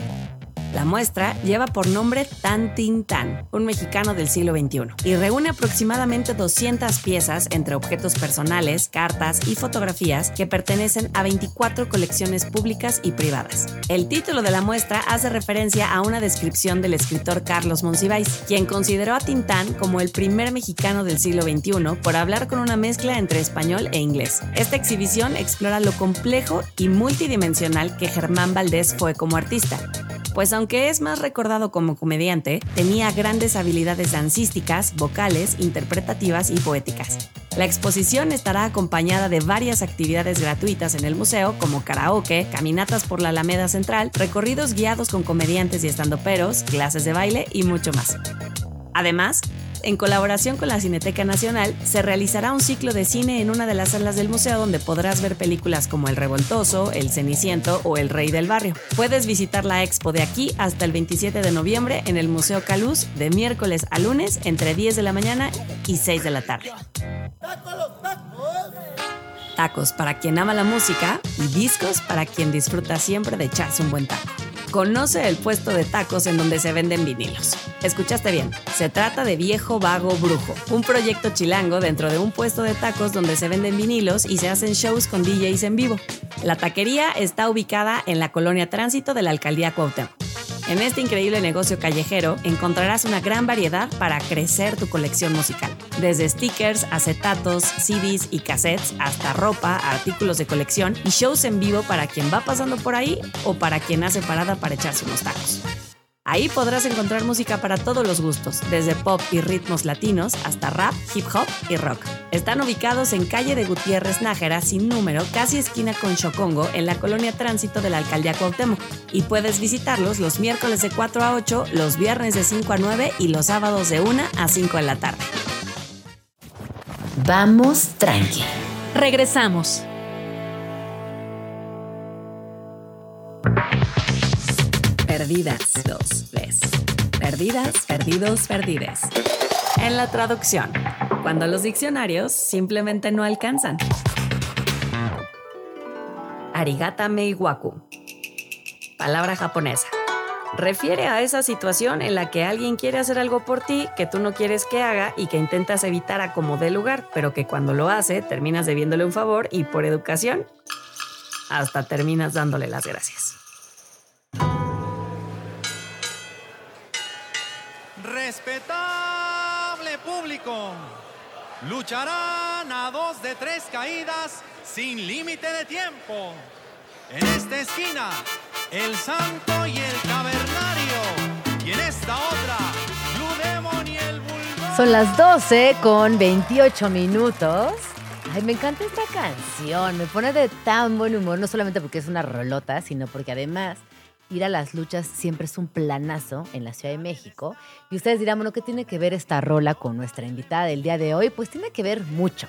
La muestra lleva por nombre Tan Tintán, un mexicano del siglo XXI, y reúne aproximadamente 200 piezas entre objetos personales, cartas y fotografías que pertenecen a 24 colecciones públicas y privadas. El título de la muestra hace referencia a una descripción del escritor Carlos Monsiváis, quien consideró a Tintán como el primer mexicano del siglo XXI por hablar con una mezcla entre español e inglés. Esta exhibición explora lo complejo y multidimensional que Germán Valdés fue como artista pues aunque es más recordado como comediante, tenía grandes habilidades dancísticas, vocales, interpretativas y poéticas. La exposición estará acompañada de varias actividades gratuitas en el museo, como karaoke, caminatas por la Alameda Central, recorridos guiados con comediantes y estandoperos, clases de baile y mucho más. Además, en colaboración con la Cineteca Nacional, se realizará un ciclo de cine en una de las salas del museo donde podrás ver películas como El Revoltoso, El Ceniciento o El Rey del Barrio. Puedes visitar la expo de aquí hasta el 27 de noviembre en el Museo Caluz de miércoles a lunes entre 10 de la mañana y 6 de la tarde. Tacos para quien ama la música y discos para quien disfruta siempre de echarse un buen taco. Conoce el puesto de tacos en donde se venden vinilos. Escuchaste bien, se trata de Viejo Vago Brujo, un proyecto chilango dentro de un puesto de tacos donde se venden vinilos y se hacen shows con DJs en vivo. La taquería está ubicada en la colonia Tránsito de la Alcaldía Cuauhtémoc. En este increíble negocio callejero encontrarás una gran variedad para crecer tu colección musical. Desde stickers, acetatos, CDs y cassettes hasta ropa, artículos de colección y shows en vivo para quien va pasando por ahí o para quien hace parada para echarse unos tacos. Ahí podrás encontrar música para todos los gustos, desde pop y ritmos latinos hasta rap, hip hop y rock. Están ubicados en calle de Gutiérrez Nájera, sin número, casi esquina con Chocongo, en la colonia Tránsito de la Alcaldía Cuauhtémoc. Y puedes visitarlos los miércoles de 4 a 8, los viernes de 5 a 9 y los sábados de 1 a 5 de la tarde. Vamos tranqui. Regresamos. Perdidas, dos, ves. Perdidas, perdidos, perdides. En la traducción, cuando los diccionarios simplemente no alcanzan. Arigata meiwaku. Palabra japonesa. Refiere a esa situación en la que alguien quiere hacer algo por ti que tú no quieres que haga y que intentas evitar a como dé lugar, pero que cuando lo hace terminas debiéndole un favor y por educación hasta terminas dándole las gracias. Respetable público, lucharán a dos de tres caídas sin límite de tiempo. En esta esquina, el santo y el cavernario. Y en esta otra, Blue y el bulldog. Son las 12 con 28 minutos. Ay, me encanta esta canción. Me pone de tan buen humor, no solamente porque es una rolota, sino porque además ir a las luchas siempre es un planazo en la Ciudad de México. Y ustedes dirán, bueno, ¿qué tiene que ver esta rola con nuestra invitada del día de hoy? Pues tiene que ver mucho.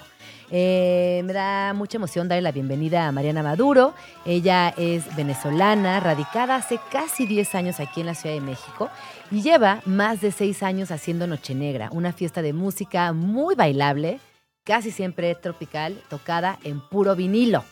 Eh, me da mucha emoción darle la bienvenida a Mariana Maduro. Ella es venezolana, radicada hace casi 10 años aquí en la Ciudad de México y lleva más de 6 años haciendo Noche Negra, una fiesta de música muy bailable, casi siempre tropical, tocada en puro vinilo.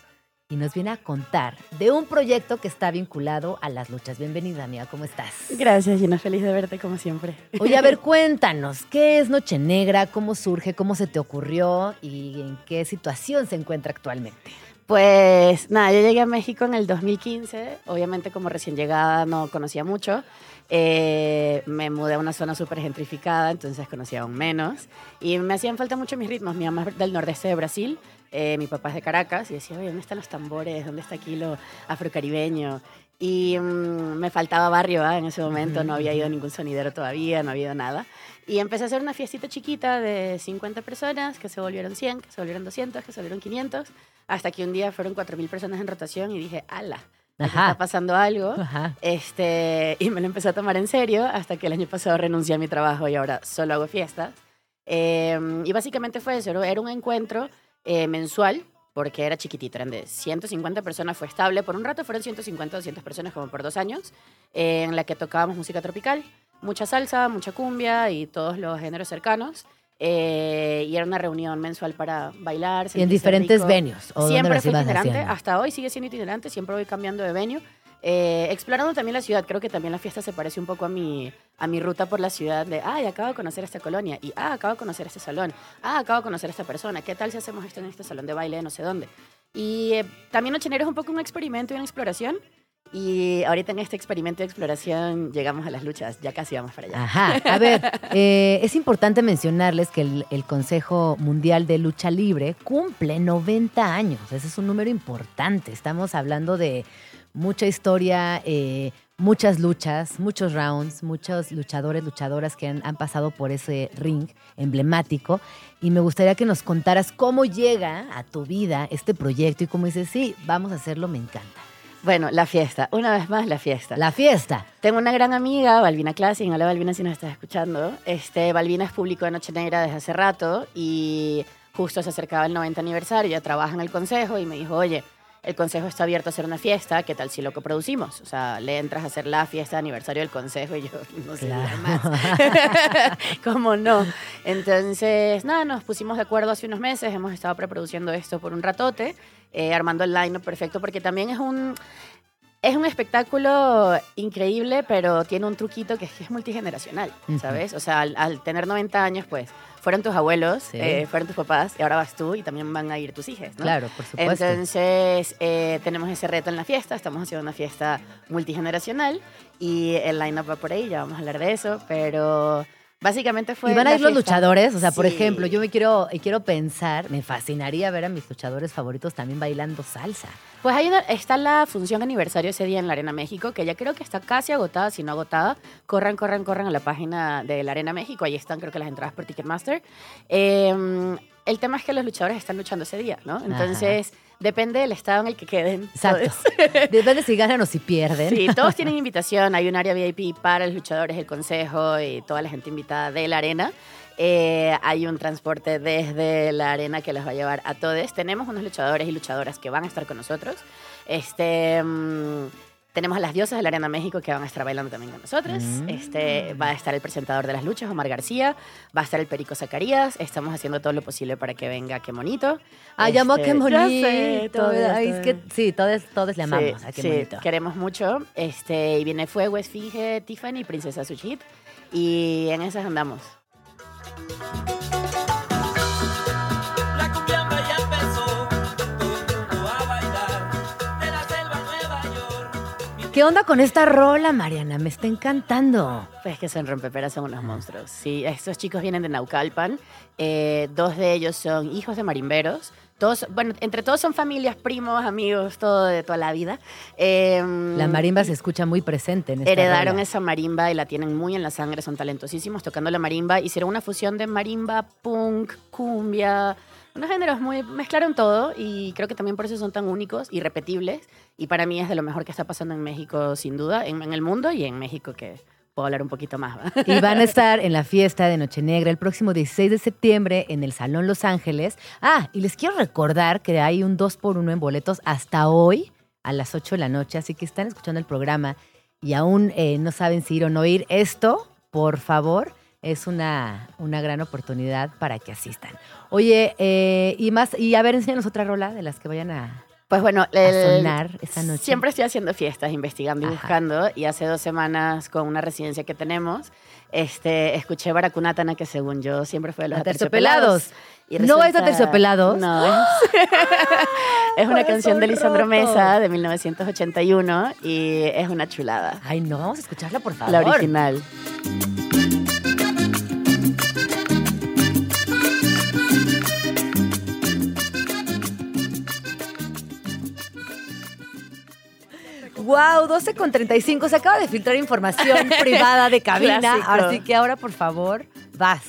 Y nos viene a contar de un proyecto que está vinculado a las luchas. Bienvenida, amiga, ¿cómo estás? Gracias, Gina. Feliz de verte como siempre. Oye, a ver, cuéntanos, ¿qué es Noche Negra? ¿Cómo surge? ¿Cómo se te ocurrió? ¿Y en qué situación se encuentra actualmente? Pues nada, yo llegué a México en el 2015. Obviamente como recién llegada no conocía mucho. Eh, me mudé a una zona súper gentrificada, entonces conocía aún menos. Y me hacían falta mucho mis ritmos. Mi mamá es del nordeste de Brasil, eh, mi papá es de Caracas. Y decía, oye, ¿dónde están los tambores? ¿Dónde está aquí lo afrocaribeño? Y mm, me faltaba barrio ¿ah? en ese momento, no había ido ningún sonidero todavía, no había ido nada. Y empecé a hacer una fiestita chiquita de 50 personas, que se volvieron 100, que se volvieron 200, que se volvieron 500, hasta que un día fueron 4.000 personas en rotación y dije, ala, Ajá. está pasando algo. Ajá. Este, y me lo empecé a tomar en serio hasta que el año pasado renuncié a mi trabajo y ahora solo hago fiestas. Eh, y básicamente fue eso, era un encuentro eh, mensual, porque era chiquitito, eran de 150 personas, fue estable. Por un rato fueron 150, 200 personas, como por dos años, eh, en la que tocábamos música tropical, mucha salsa, mucha cumbia y todos los géneros cercanos. Eh, y era una reunión mensual para bailar. Y en diferentes venues. ¿o dónde Siempre fue itinerante, haciendo? hasta hoy sigue siendo itinerante, siempre voy cambiando de venue. Eh, explorando también la ciudad, creo que también la fiesta se parece un poco a mi, a mi ruta por la ciudad de, ay, acabo de conocer esta colonia, y ah, acabo de conocer este salón, ah, acabo de conocer a esta persona, ¿qué tal si hacemos esto en este salón de baile de no sé dónde? Y eh, también Noche Negra es un poco un experimento y una exploración, y ahorita en este experimento y exploración llegamos a las luchas, ya casi vamos para allá. Ajá. A ver, eh, es importante mencionarles que el Consejo Mundial de Lucha Libre cumple 90 años. Ese es un número importante. Estamos hablando de mucha historia, eh, muchas luchas, muchos rounds, muchos luchadores, luchadoras que han, han pasado por ese ring emblemático. Y me gustaría que nos contaras cómo llega a tu vida este proyecto y cómo dices, sí, vamos a hacerlo, me encanta. Bueno, la fiesta, una vez más la fiesta. La fiesta. Tengo una gran amiga, Balbina Classing. Hola Balbina, si nos estás escuchando. Este, Balbina es público de Noche Negra desde hace rato y justo se acercaba el 90 aniversario. Ella trabaja en el consejo y me dijo, oye, el consejo está abierto a hacer una fiesta, ¿qué tal si lo coproducimos? O sea, le entras a hacer la fiesta de aniversario del consejo y yo no sé Claro. más. ¿Cómo no? Entonces, nada, nos pusimos de acuerdo hace unos meses, hemos estado preproduciendo esto por un ratote, eh, armando el line perfecto, porque también es un, es un espectáculo increíble, pero tiene un truquito que es que es multigeneracional. ¿sabes? O sea, al, al tener 90 años, pues, fueron tus abuelos, Sí. eh, fueron tus papás, y ahora vas tú y también van a ir tus hijas, ¿no? Claro, por supuesto. Entonces, eh, tenemos ese reto en la fiesta, estamos haciendo una fiesta multigeneracional y el line-up va por ahí, ya vamos a hablar de eso, pero Básicamente fue. ¿Y van a ir los fiesta. luchadores? O sea, por ejemplo, yo me quiero, quiero pensar, me fascinaría ver a mis luchadores favoritos también bailando salsa. Pues hay una, está la función aniversario ese día en la Arena México, que ya creo que está casi agotada, si no agotada. Corran, corran, corran a la página de la Arena México. Ahí están, creo que las entradas por Ticketmaster. Eh, el tema es que los luchadores están luchando ese día, ¿no? Entonces, depende del estado en el que queden. Exacto. ¿sabes? Depende si ganan o si pierden. Sí, todos tienen invitación. Hay un área VIP para los luchadores, el consejo y toda la gente invitada de la arena. Eh, hay un transporte desde la arena que los va a llevar a todos. Tenemos unos luchadores y luchadoras que van a estar con nosotros. Este, mm, tenemos a las diosas de la Arena México que van a estar bailando también con nosotros. Mm. Este, va a estar el presentador de las luchas, Omar García. Va a estar el Perico Zacarías. Estamos haciendo todo lo posible para que venga Qué Monito. Ah, llamó Este, qué sé, todo Ay, es que sí, todos, todos le amamos Sí, a qué sí, bonito. queremos mucho. Este, y viene Fuego, Esfinge, Tiffany, Princesa Suchit. Y en esas andamos. ¿Qué onda con esta rola, Mariana? Me está encantando. Pues que son rompeperas, son unos monstruos. Sí, estos chicos vienen de Naucalpan. eh, dos de ellos son hijos de marimberos. Todos, bueno, entre todos son familias, primos, amigos, todo de toda la vida. Eh, La marimba se escucha muy presente en esta Heredaron rola. esa marimba y la tienen muy en la sangre, son talentosísimos tocando la marimba. Hicieron una fusión de marimba, punk, cumbia, unos géneros muy. mezclaron todo y creo que también por eso son tan únicos y repetibles. Y para mí es de lo mejor que está pasando en México, sin duda, en, en el mundo y en México, que puedo hablar un poquito más. ¿va? Y van a estar en la fiesta de Noche Negra el próximo 16 de septiembre en el Salón Los Ángeles. Ah, y les quiero recordar que hay un 2 por 1 en boletos hasta hoy a las 8 de la noche, así que están escuchando el programa y aún eh, no saben si ir o no ir. Esto, por favor, es una, una gran oportunidad para que asistan. Oye, eh, y más, y a ver, enséñanos otra rola de las que vayan a, Pues bueno, el- sonar esta noche. Siempre estoy haciendo fiestas, investigando y Ajá. buscando. Y hace dos semanas, con una residencia que tenemos, este, escuché Baracunatana, que según yo siempre fue de los Aterciopelados. Y ¿No es resulta- Aterciopelados? No, es, es una canción de Lisandro roto. Mesa de 1981 y es una chulada. Ay, no, vamos a escucharla, por favor. La original. Wow, 12 con 35. Se acaba de filtrar información privada de cabina. Así que ahora, por favor, vas.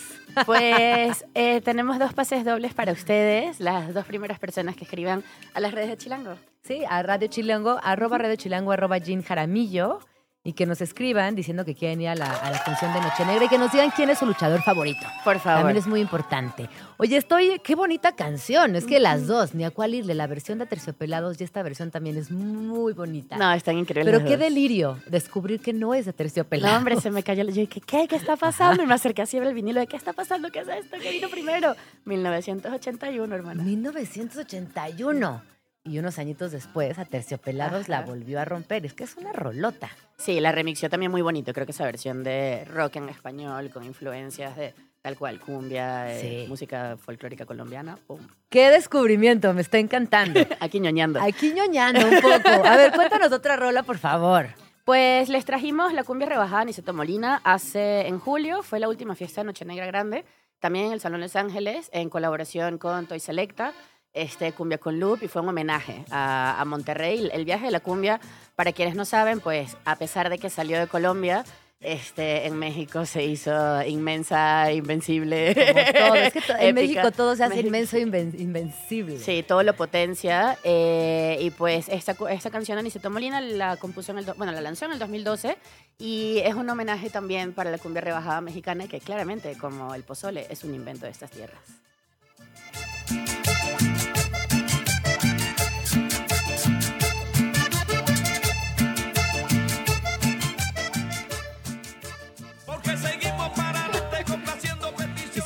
Pues eh, tenemos dos pases dobles para ustedes, las dos primeras personas que escriban a las redes de Chilango. Sí, a Radio Chilango, arroba Radio Chilango, arroba Jean Jaramillo. Y que nos escriban diciendo que quieren ir a la, a la función de Noche Negra y que nos digan quién es su luchador favorito. Por favor. También es muy importante. Oye, estoy, qué bonita canción. Es que las dos, ni a cuál irle, la versión de Terciopelados y esta versión también es muy bonita. No, están increíbles. Pero qué dos. delirio descubrir que no es de Terciopelados. No, hombre, se me cayó. Yo dije, ¿qué? ¿Qué está pasando? Y me acerqué así el vinilo de ¿qué está pasando? ¿Qué es esto? ¿Qué vino primero? 1981, hermana. 1981. Y unos añitos después, a Terciopelados la Ajá. volvió a romper. Es que es una rolota. Sí, la remixió también muy bonito. Creo que esa versión de rock en español con influencias de tal cual, cumbia, eh, Sí. música folclórica colombiana. pum. ¡Qué descubrimiento! Me está encantando. Aquí ñoñando. Aquí ñoñando un poco. A ver, cuéntanos otra rola, por favor. Pues les trajimos la cumbia rebajada Niceto Molina hace en julio, fue la última fiesta de Noche Negra Grande, también en el Salón Los Ángeles, en colaboración con Toy Selecta, este, Cumbia con Loop, y fue un homenaje a, a Monterrey. El viaje de la cumbia, para quienes no saben, pues a pesar de que salió de Colombia, este, en México se hizo inmensa, invencible. Como todo. Es que to- en. México todo se hace México. inmenso inven- invencible. Sí, todo lo potencia. eh, y pues esta, esta canción Aniceto Molina la compuso en el, bueno, la lanzó en el 2012 y es un homenaje también para la cumbia rebajada mexicana que claramente, como el pozole, es un invento de estas tierras.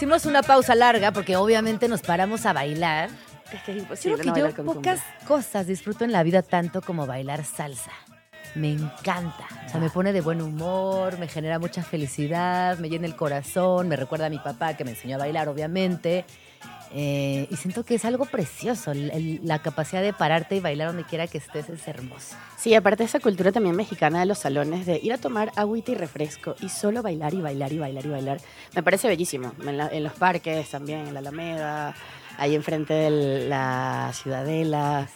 Hicimos una pausa larga porque obviamente nos paramos a bailar. Es que es Creo que no yo pocas cumbia. cosas disfruto en la vida tanto como bailar salsa. me encanta. O sea, me pone de buen humor, me genera mucha felicidad, me llena el corazón, me recuerda a mi papá que me enseñó a bailar, obviamente. Eh, y siento que es algo precioso. el- el- la capacidad de pararte y bailar donde quiera que estés es hermosa. Sí, aparte de esa cultura también mexicana de los salones, de ir a tomar agüita y refresco y solo bailar y bailar y bailar y bailar, me parece bellísimo. En, la- en los parques también, en la Alameda, ahí enfrente de la Ciudadela.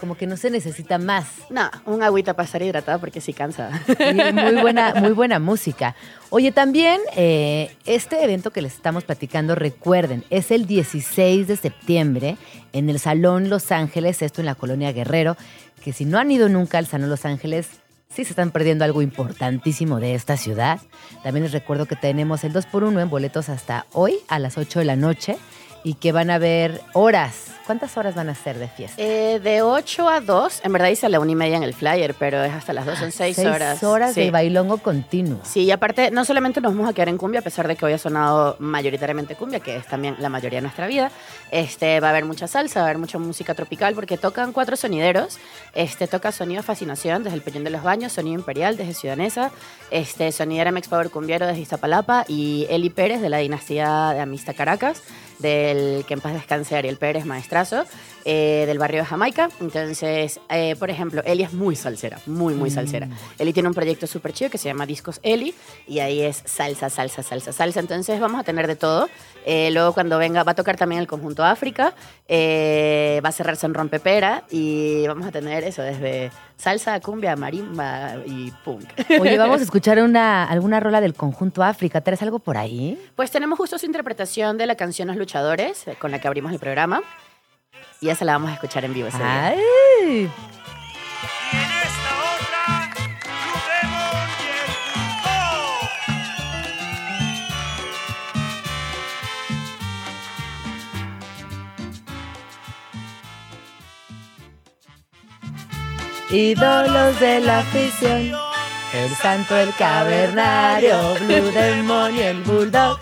Como que no se necesita más. No, un agüita para estar hidratada porque sí cansa. Y muy buena, muy buena música. Oye, también eh, este evento que les estamos platicando, recuerden, es el 16 de septiembre en el Salón Los Ángeles, esto en la colonia Guerrero, que si no han ido nunca al Salón Los Ángeles, sí se están perdiendo algo importantísimo de esta ciudad. También les recuerdo que tenemos el 2x1 en boletos hasta hoy a las 8 de la noche y que van a haber horas. ¿Cuántas horas van a ser de fiesta? Eh, de 8 a 2, en verdad dice a la una y media en el flyer, pero es hasta las 2, son 6 Seis horas. horas Sí. de bailongo continuo. Sí, y aparte, no solamente nos vamos a quedar en cumbia, a pesar de que hoy ha sonado mayoritariamente cumbia, que es también la mayoría de nuestra vida. Este, va a haber mucha salsa, va a haber mucha música tropical, porque tocan cuatro sonideros. Este, toca Sonido Fascinación desde el Peñón de los Baños, Sonido Imperial desde Ciudanesa, este, Sonidera Mex Power Cumbiero desde Iztapalapa y Eli Pérez de la dinastía de Amista Caracas, del que en paz descanse Ariel Pérez, maestrazo, eh, del barrio de Jamaica. Entonces, eh, por ejemplo, Eli es muy salsera, muy, muy salsera. Eli tiene un proyecto súper chido que se llama Discos Eli y ahí es salsa, salsa, salsa, salsa. Entonces vamos a tener de todo. Eh, luego cuando venga, va a tocar también el conjunto África, va a cerrarse en Rompepera y vamos a tener eso desde salsa, cumbia, marimba y punk. Oye, vamos a escuchar una, alguna rola del conjunto África. ¿Traes algo por ahí? Pues tenemos justo su interpretación de la canción Los Luchadores, eh, con la que abrimos el programa. Y esa la vamos a escuchar en vivo ese. ¡Ay! Ídolos de la afición. El santo, el cavernario, Blue Demon y el Bulldog.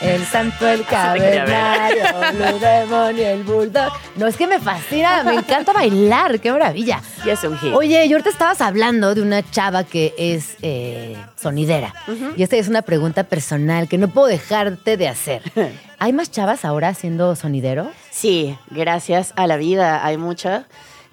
El santo, el ver. cavernario, Blue Demon y el Bulldog. No, es que me fascina, me encanta bailar, qué maravilla. Y es un hit. Oye, yo ahorita estabas hablando de una chava que es eh, sonidera. Y esta es una pregunta personal que no puedo dejarte de hacer. ¿Hay más chavas ahora siendo sonidero? Sí, gracias a la vida hay mucha.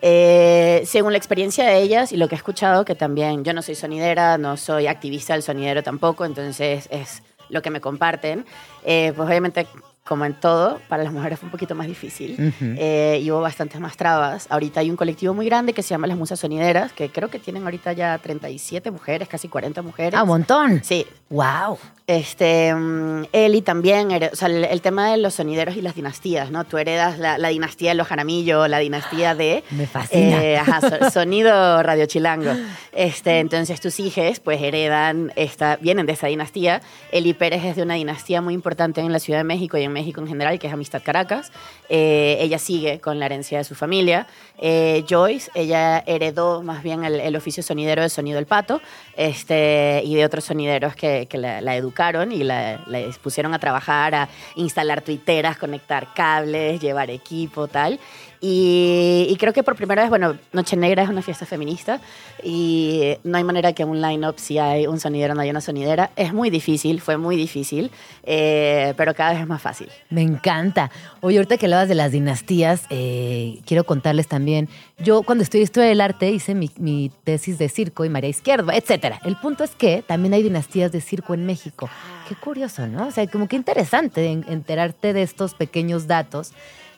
Eh, según la experiencia de ellas y lo que he escuchado, que también yo no soy sonidera, no soy activista del sonidero tampoco, entonces es lo que me comparten. Eh, pues obviamente, como en todo, para las mujeres fue un poquito más difícil Ujú. eh, y hubo bastantes más trabas. Ahorita hay un colectivo muy grande que se llama Las Musas Sonideras, que creo que tienen ahorita ya 37 mujeres, casi 40 mujeres. Ah, un montón. Sí, ¡Wow! este, mm, Eli también, o sea, el, el tema de los sonideros y las dinastías, ¿no? Tú heredas la, la dinastía de los Jaramillo, la dinastía de... Me fascina. eh, ajá, so- sonido Radio Chilango. Este, entonces tus hijos pues heredan, esta, vienen de esa dinastía. Eli Pérez es de una dinastía muy importante en la Ciudad de México y en México en general, que es Amistad Caracas. Eh, ella sigue con la herencia de su familia. Eh, Joyce, ella heredó más bien el, oficio sonidero de Sonido El Pato este, y de otros sonideros que, la educaron y la, la pusieron a trabajar, a instalar tuiteras, conectar cables, llevar equipo, tal. Y, y creo que por primera vez, bueno, Noche Negra es una fiesta feminista y no hay manera que un line-up, si hay un sonidero, no hay una sonidera. Es muy difícil, fue muy difícil, eh, pero cada vez es más fácil. Me encanta. Oye, ahorita que hablabas de las dinastías, eh, quiero contarles también. Yo, cuando estudié historia del arte, hice mi, mi tesis de circo y María Izquierda, etcétera. El punto es que también hay dinastías de circo en México. Qué curioso, ¿no? O sea, como que interesante en- enterarte de estos pequeños datos,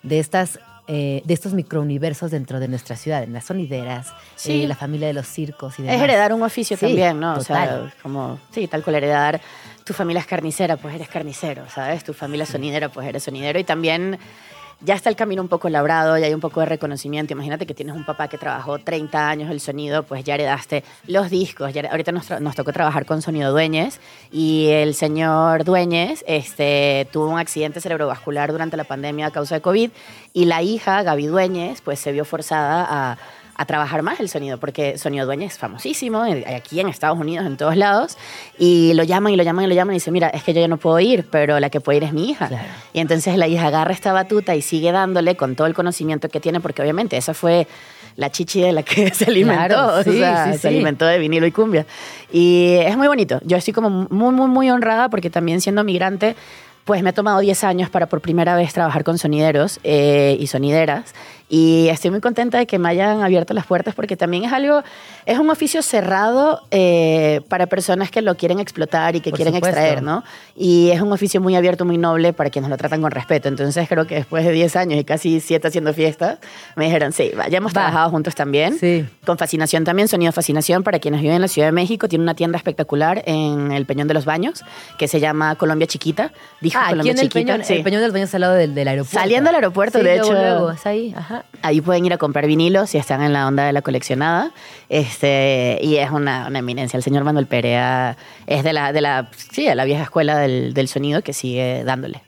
de estas. Eh, de estos microuniversos dentro de nuestra ciudad, en las sonideras, Sí. eh, la familia de los circos y demás. Es heredar un oficio Sí, también, ¿no? O total. sea, como, sí, tal cual heredar. Tu familia es carnicera, pues eres carnicero, ¿sabes? Tu familia es sonidera, pues eres sonidero. Y también ya está el camino un poco labrado, ya hay un poco de reconocimiento. Imagínate que tienes un papá que trabajó 30 años el sonido, pues ya heredaste los discos. ya- ahorita nos, nos tocó trabajar con Sonido Dueñez y el señor Dueñez este, tuvo un accidente cerebrovascular durante la pandemia a causa de COVID y la hija, Gaby Dueñez, pues se vio forzada a a trabajar más el sonido, porque Sonido Dueña es famosísimo, aquí en Estados Unidos, en todos lados, y lo llaman y lo llaman y lo llaman y dice, mira, es que yo ya no puedo ir, pero la que puede ir es mi hija. Claro. Y entonces la hija agarra esta batuta y sigue dándole con todo el conocimiento que tiene, porque obviamente esa fue la chichi de la que se alimentó. Claro, sí, o sea, sí, se sí. alimentó de vinilo y cumbia. Y es muy bonito. Yo estoy como muy, muy, muy honrada porque también siendo migrante, pues me ha tomado 10 años para por primera vez trabajar con sonideros eh, y sonideras. Y estoy muy contenta de que me hayan abierto las puertas porque también es algo, es un oficio cerrado eh, para personas que lo quieren explotar y que Por quieren supuesto. extraer, ¿no? Y es un oficio muy abierto, muy noble para quienes lo tratan con respeto. Entonces creo que después de 10 años y casi 7 haciendo fiestas, me dijeron, sí, ya hemos Va. trabajado juntos también. Sí. Con Fascinación también, Sonido Fascinación, para quienes viven en la Ciudad de México, tiene una tienda espectacular en el Peñón de los Baños, que se llama Colombia Chiquita. Dijo Ah, aquí en el peñón, sí. el peñón de los baños al lado del, del aeropuerto. Saliendo del aeropuerto, Sí, de luego, hecho. luego, es ahí, ajá. Ahí pueden ir a comprar vinilos si están en la onda de la coleccionada. Este, y es una, una eminencia. El señor Manuel Perea es de la, de la, sí, de la vieja escuela del, del sonido que sigue dándole.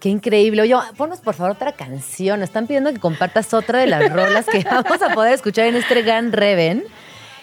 Qué increíble. Oye, ponnos por favor otra canción. Nos están pidiendo que compartas otra de las rolas que vamos a poder escuchar en este gran Reven.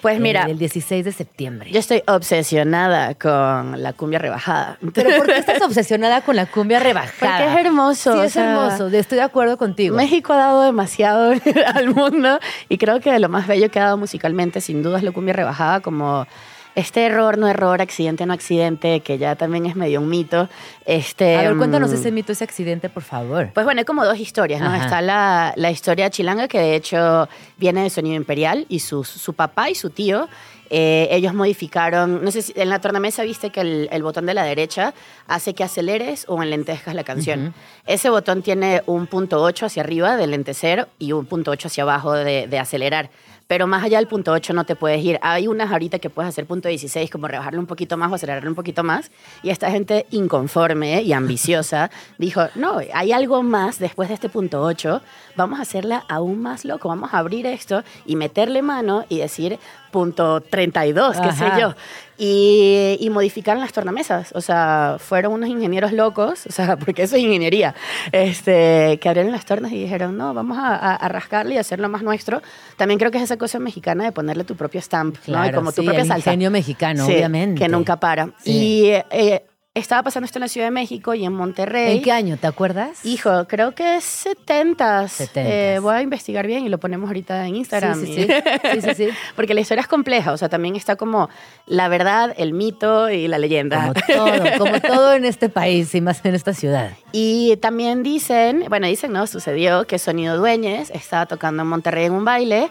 Pues mira, el 16 de septiembre. yo estoy obsesionada con la cumbia rebajada. Pero ¿por qué estás obsesionada con la cumbia rebajada? Porque es hermoso, Sí, o es sea, hermoso. Estoy de acuerdo contigo. México ha dado demasiado al mundo y creo que lo más bello que ha dado musicalmente sin duda es la cumbia rebajada como este error no error, accidente no accidente, que ya también es medio un mito. Este, A ver, cuéntanos mm, ese mito, ese accidente, por favor. Pues bueno, hay como dos historias, ¿no? Ajá. Está la, la historia chilanga, que de hecho viene de Sonido Imperial, y su, su papá y su tío, eh, ellos modificaron, no sé si en la tornamesa viste que el, el botón de la derecha hace que aceleres o enlentezcas la canción. Ese botón tiene un punto 8 hacia arriba de lentecer y un punto 8 hacia abajo de, de acelerar. Pero más allá del punto 8 no te puedes ir. Hay unas ahorita que puedes hacer punto 16, como rebajarlo un poquito más o acelerarlo un poquito más. Y esta gente inconforme y ambiciosa dijo, no, hay algo más después de este punto 8. Vamos a hacerla aún más loco. Vamos a abrir esto y meterle mano y decir punto 32, qué sé yo. Y, y modificaron las tornamesas. O sea, fueron unos ingenieros locos, o sea, porque eso es ingeniería, este, que abrieron las tornas y dijeron, no, vamos a, a- a rascarle y hacerlo más nuestro. También creo que es esa cosa mexicana de ponerle tu propio stamp, ¿no? Y Claro, como tu sí, propia el salsa. ingenio mexicano, Sí, obviamente. Que nunca para. Sí. Y eh, estaba pasando esto en la Ciudad de México y en Monterrey. ¿En qué año? ¿Te acuerdas? Hijo, creo que es 70. 70s. voy a investigar bien y lo ponemos ahorita en Instagram. Sí, sí, sí. Sí, sí, sí. Porque la historia es compleja, o sea, también está como la verdad, el mito y la leyenda. Como todo, como todo en este país y más en esta ciudad. Y también dicen, bueno, dicen, ¿no? Sucedió que Sonido Dueñez estaba tocando en Monterrey en un baile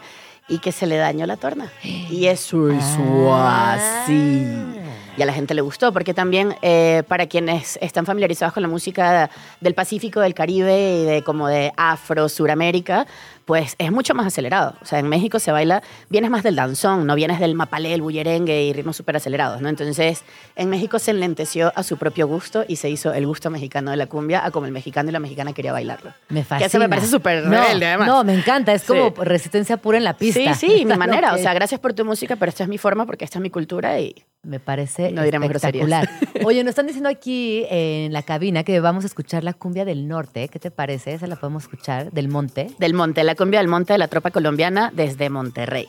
y que se le dañó la torna. Y eso es así. Y a la gente le gustó, porque también eh, para quienes están familiarizados con la música del Pacífico, del Caribe y de como de Afro, Suramérica, pues es mucho más acelerado. O sea, en México se baila, vienes más del danzón, no vienes del mapalé, el bullerengue y ritmos súper acelerados, ¿no? Entonces, en México se enlenteció a su propio gusto y se hizo el gusto mexicano de la cumbia a como el mexicano y la mexicana quería bailarlo. Me fascina. Que eso me parece súper No, rebelde, además. No, me encanta. Es Sí. como resistencia pura en la pista. Sí, sí, mi manera. O sea, gracias por tu música, pero esta es mi forma porque esta es mi cultura y Me parece No espectacular. Oye, nos están diciendo aquí en la cabina que vamos a escuchar la cumbia del norte. ¿Qué te parece? Esa la podemos escuchar, del monte. del monte, la cumbia del monte de la tropa colombiana desde Monterrey.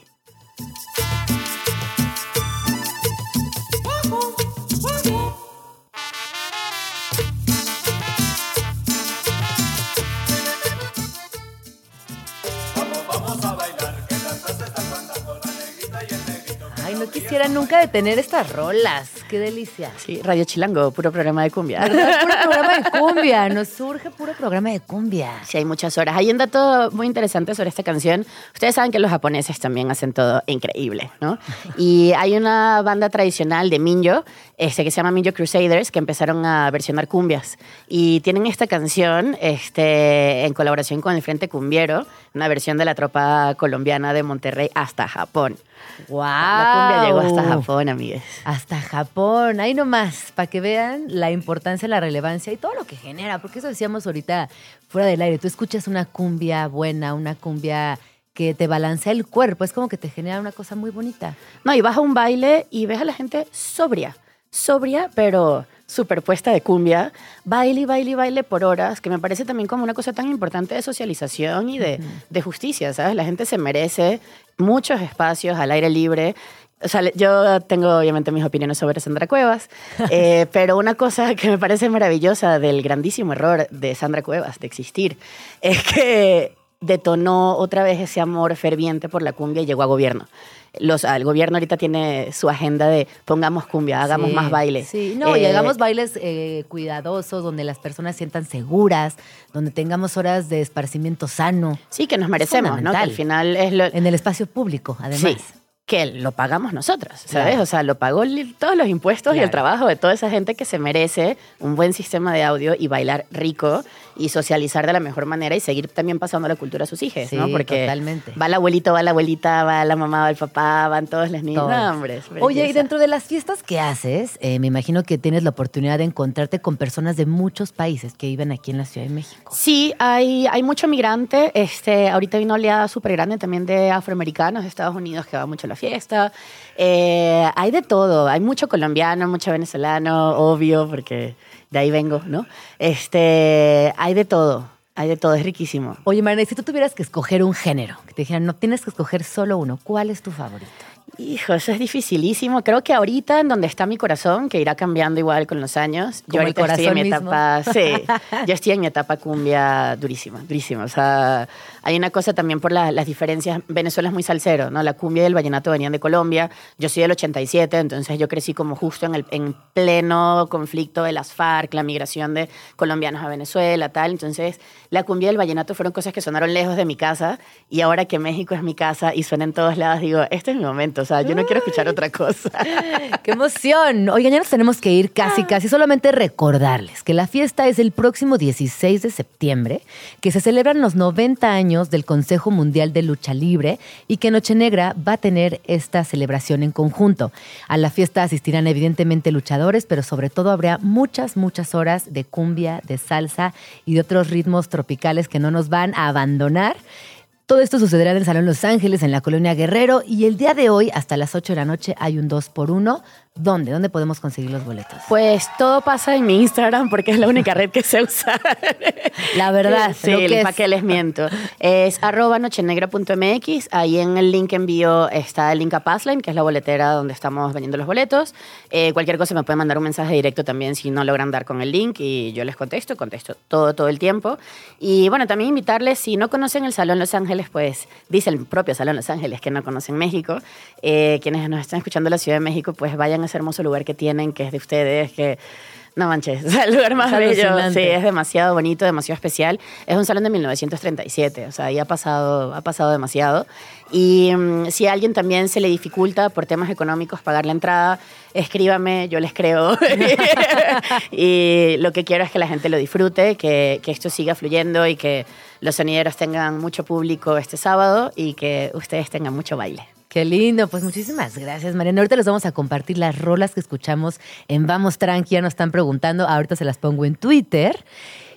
Quisiera nunca detener estas rolas. Qué delicia. Sí, Radio Chilango, puro programa de cumbia. ¿Verdad? Puro programa de cumbia. Nos surge puro programa de cumbia. Sí, hay muchas horas. Hay un dato muy interesante sobre esta canción. Ustedes saben que los japoneses también hacen todo increíble, ¿no? Y hay una banda tradicional de Minyo, este, que se llama Minyo Crusaders, que empezaron a versionar cumbias. Y tienen esta canción este, en colaboración con el Frente Cumbiero, una versión de la tropa colombiana de Monterrey hasta Japón. ¡Wow! La cumbia llegó hasta Japón, amigues. Hasta Japón, ahí nomás, para que vean la importancia, la relevancia y todo lo que genera, porque eso decíamos ahorita fuera del aire, tú escuchas una cumbia buena, una cumbia que te balancea el cuerpo, es como que te genera una cosa muy bonita. No, y vas a un baile y ves a la gente sobria, sobria, pero superpuesta de cumbia, baile y baile y baile por horas, que me parece también como una cosa tan importante de socialización y de, de justicia, ¿sabes? La gente se merece muchos espacios al aire libre. O sea, yo tengo obviamente mis opiniones sobre Sandra Cuevas, eh, pero una cosa que me parece maravillosa del grandísimo error de Sandra Cuevas de existir es que detonó otra vez ese amor ferviente por la cumbia y llegó a gobierno. Los, el gobierno ahorita tiene su agenda de pongamos cumbia, hagamos Sí, más baile. Sí, no, y Eh, hagamos bailes eh, cuidadosos, donde las personas se sientan seguras, donde tengamos horas de esparcimiento sano. Sí, que nos merecemos, ¿no? Que al final es lo... En el espacio público, además. Sí, que lo pagamos nosotros, ¿sabes? Claro. O sea, lo pagó todos los impuestos y el Claro. trabajo de toda esa gente que se merece un buen sistema de audio y bailar rico y socializar de la mejor manera y seguir también pasando la cultura a sus hijos, Sí, ¿no? Porque totalmente. va el abuelito, va la abuelita, va la mamá, va el papá, van todos los niños. Todos. No, hombre, Oye, y dentro de las fiestas que haces, eh, me imagino que tienes la oportunidad de encontrarte con personas de muchos países que viven aquí en la Ciudad de México. Sí, hay, hay mucho migrante. Este, ahorita hay una oleada súper grande también de afroamericanos de Estados Unidos que va mucho a la fiesta. Eh, hay de todo. Hay mucho colombiano, mucho venezolano, obvio, porque de ahí vengo, ¿no? Este, hay de todo. Hay de todo. Es riquísimo. Oye, Marina, si tú tuvieras que escoger un género, que te dijeran, no tienes que escoger solo uno, ¿cuál es tu favorito? Hijo, eso es dificilísimo. Creo que ahorita en donde está mi corazón, que irá cambiando igual con los años. Como yo ahorita estoy en mi corazón mismo. etapa, sí, yo estoy en mi etapa cumbia durísima, durísima. O sea, hay una cosa también por la- las diferencias. Venezuela es muy salsero, ¿no? La cumbia y el vallenato venían de Colombia. Yo soy del 87, entonces yo crecí como justo en el en pleno conflicto de las FARC, la migración de colombianos a Venezuela, tal. Entonces, la cumbia y el vallenato fueron cosas que sonaron lejos de mi casa y ahora que México es mi casa y suena en todos lados, digo, este es mi momento, o sea, yo no quiero escuchar otra cosa. ¡Qué emoción! Oigan, ya nos tenemos que ir casi, casi. Solamente recordarles que la fiesta es el próximo 16 de septiembre, que se celebran los 90 años del Consejo Mundial de Lucha Libre y que Noche Negra va a tener esta celebración en conjunto. A la fiesta asistirán evidentemente luchadores, pero sobre todo habrá muchas, muchas horas de cumbia, de salsa y de otros ritmos tropicales que no nos van a abandonar. Todo esto sucederá en el Salón Los Ángeles, en la colonia Guerrero, y el día de hoy, hasta las 8 de la noche, hay un 2 por 1 ¿Dónde? ¿Dónde podemos conseguir los boletos? Pues todo pasa en mi Instagram porque es la única red que sé usar. La verdad, sí, que. ¿para qué les miento? Es arroba nochenegra.mx. Ahí en el link envío está el link a Passline, que es la boletera donde estamos vendiendo los boletos. Eh, cualquier cosa me pueden mandar un mensaje directo también si no logran dar con el link y yo les contesto, contesto todo, todo el tiempo. Y bueno, también invitarles, si no conocen el Salón Los Ángeles, pues dice el propio Salón Los Ángeles que no conocen México. Eh, quienes nos están escuchando de la Ciudad de México, pues vayan ese hermoso lugar que tienen, que es de ustedes, que... No manches, sea, el lugar más Es bello. Sí, es demasiado bonito, demasiado especial. Es un salón de 1937, o sea, ya ha pasado, ha pasado demasiado. Y mm, si a alguien también se le dificulta por temas económicos pagar la entrada, escríbame, yo les creo. y lo que quiero es que la gente lo disfrute, que, que esto siga fluyendo y que los sonideros tengan mucho público este sábado y que ustedes tengan mucho baile. Qué lindo, pues muchísimas gracias, Mariana. Ahorita les vamos a compartir las rolas que escuchamos en Vamos Tranqui, ya nos están preguntando, ahorita se las pongo en Twitter.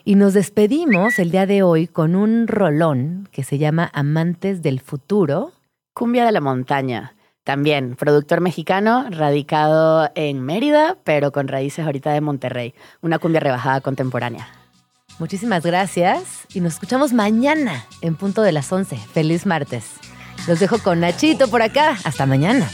Y nos despedimos el día de hoy con un rolón que se llama Amantes del Futuro. Cumbia de la Montaña. También, productor mexicano, radicado en Mérida, pero con raíces ahorita de Monterrey. Una cumbia rebajada contemporánea. Muchísimas gracias y nos escuchamos mañana en punto de las 11. Feliz martes. Los dejo con Nachito por acá. Hasta mañana.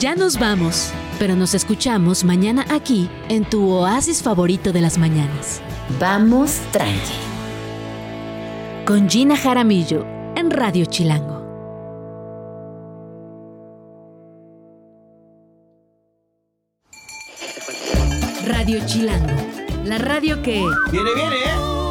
Ya nos vamos, pero nos escuchamos mañana aquí en tu oasis favorito de las mañanas. Vamos tranqui. Con Gina Jaramillo en Radio Chilango. Radio Chilango, la radio que... Viene, viene, ¿eh?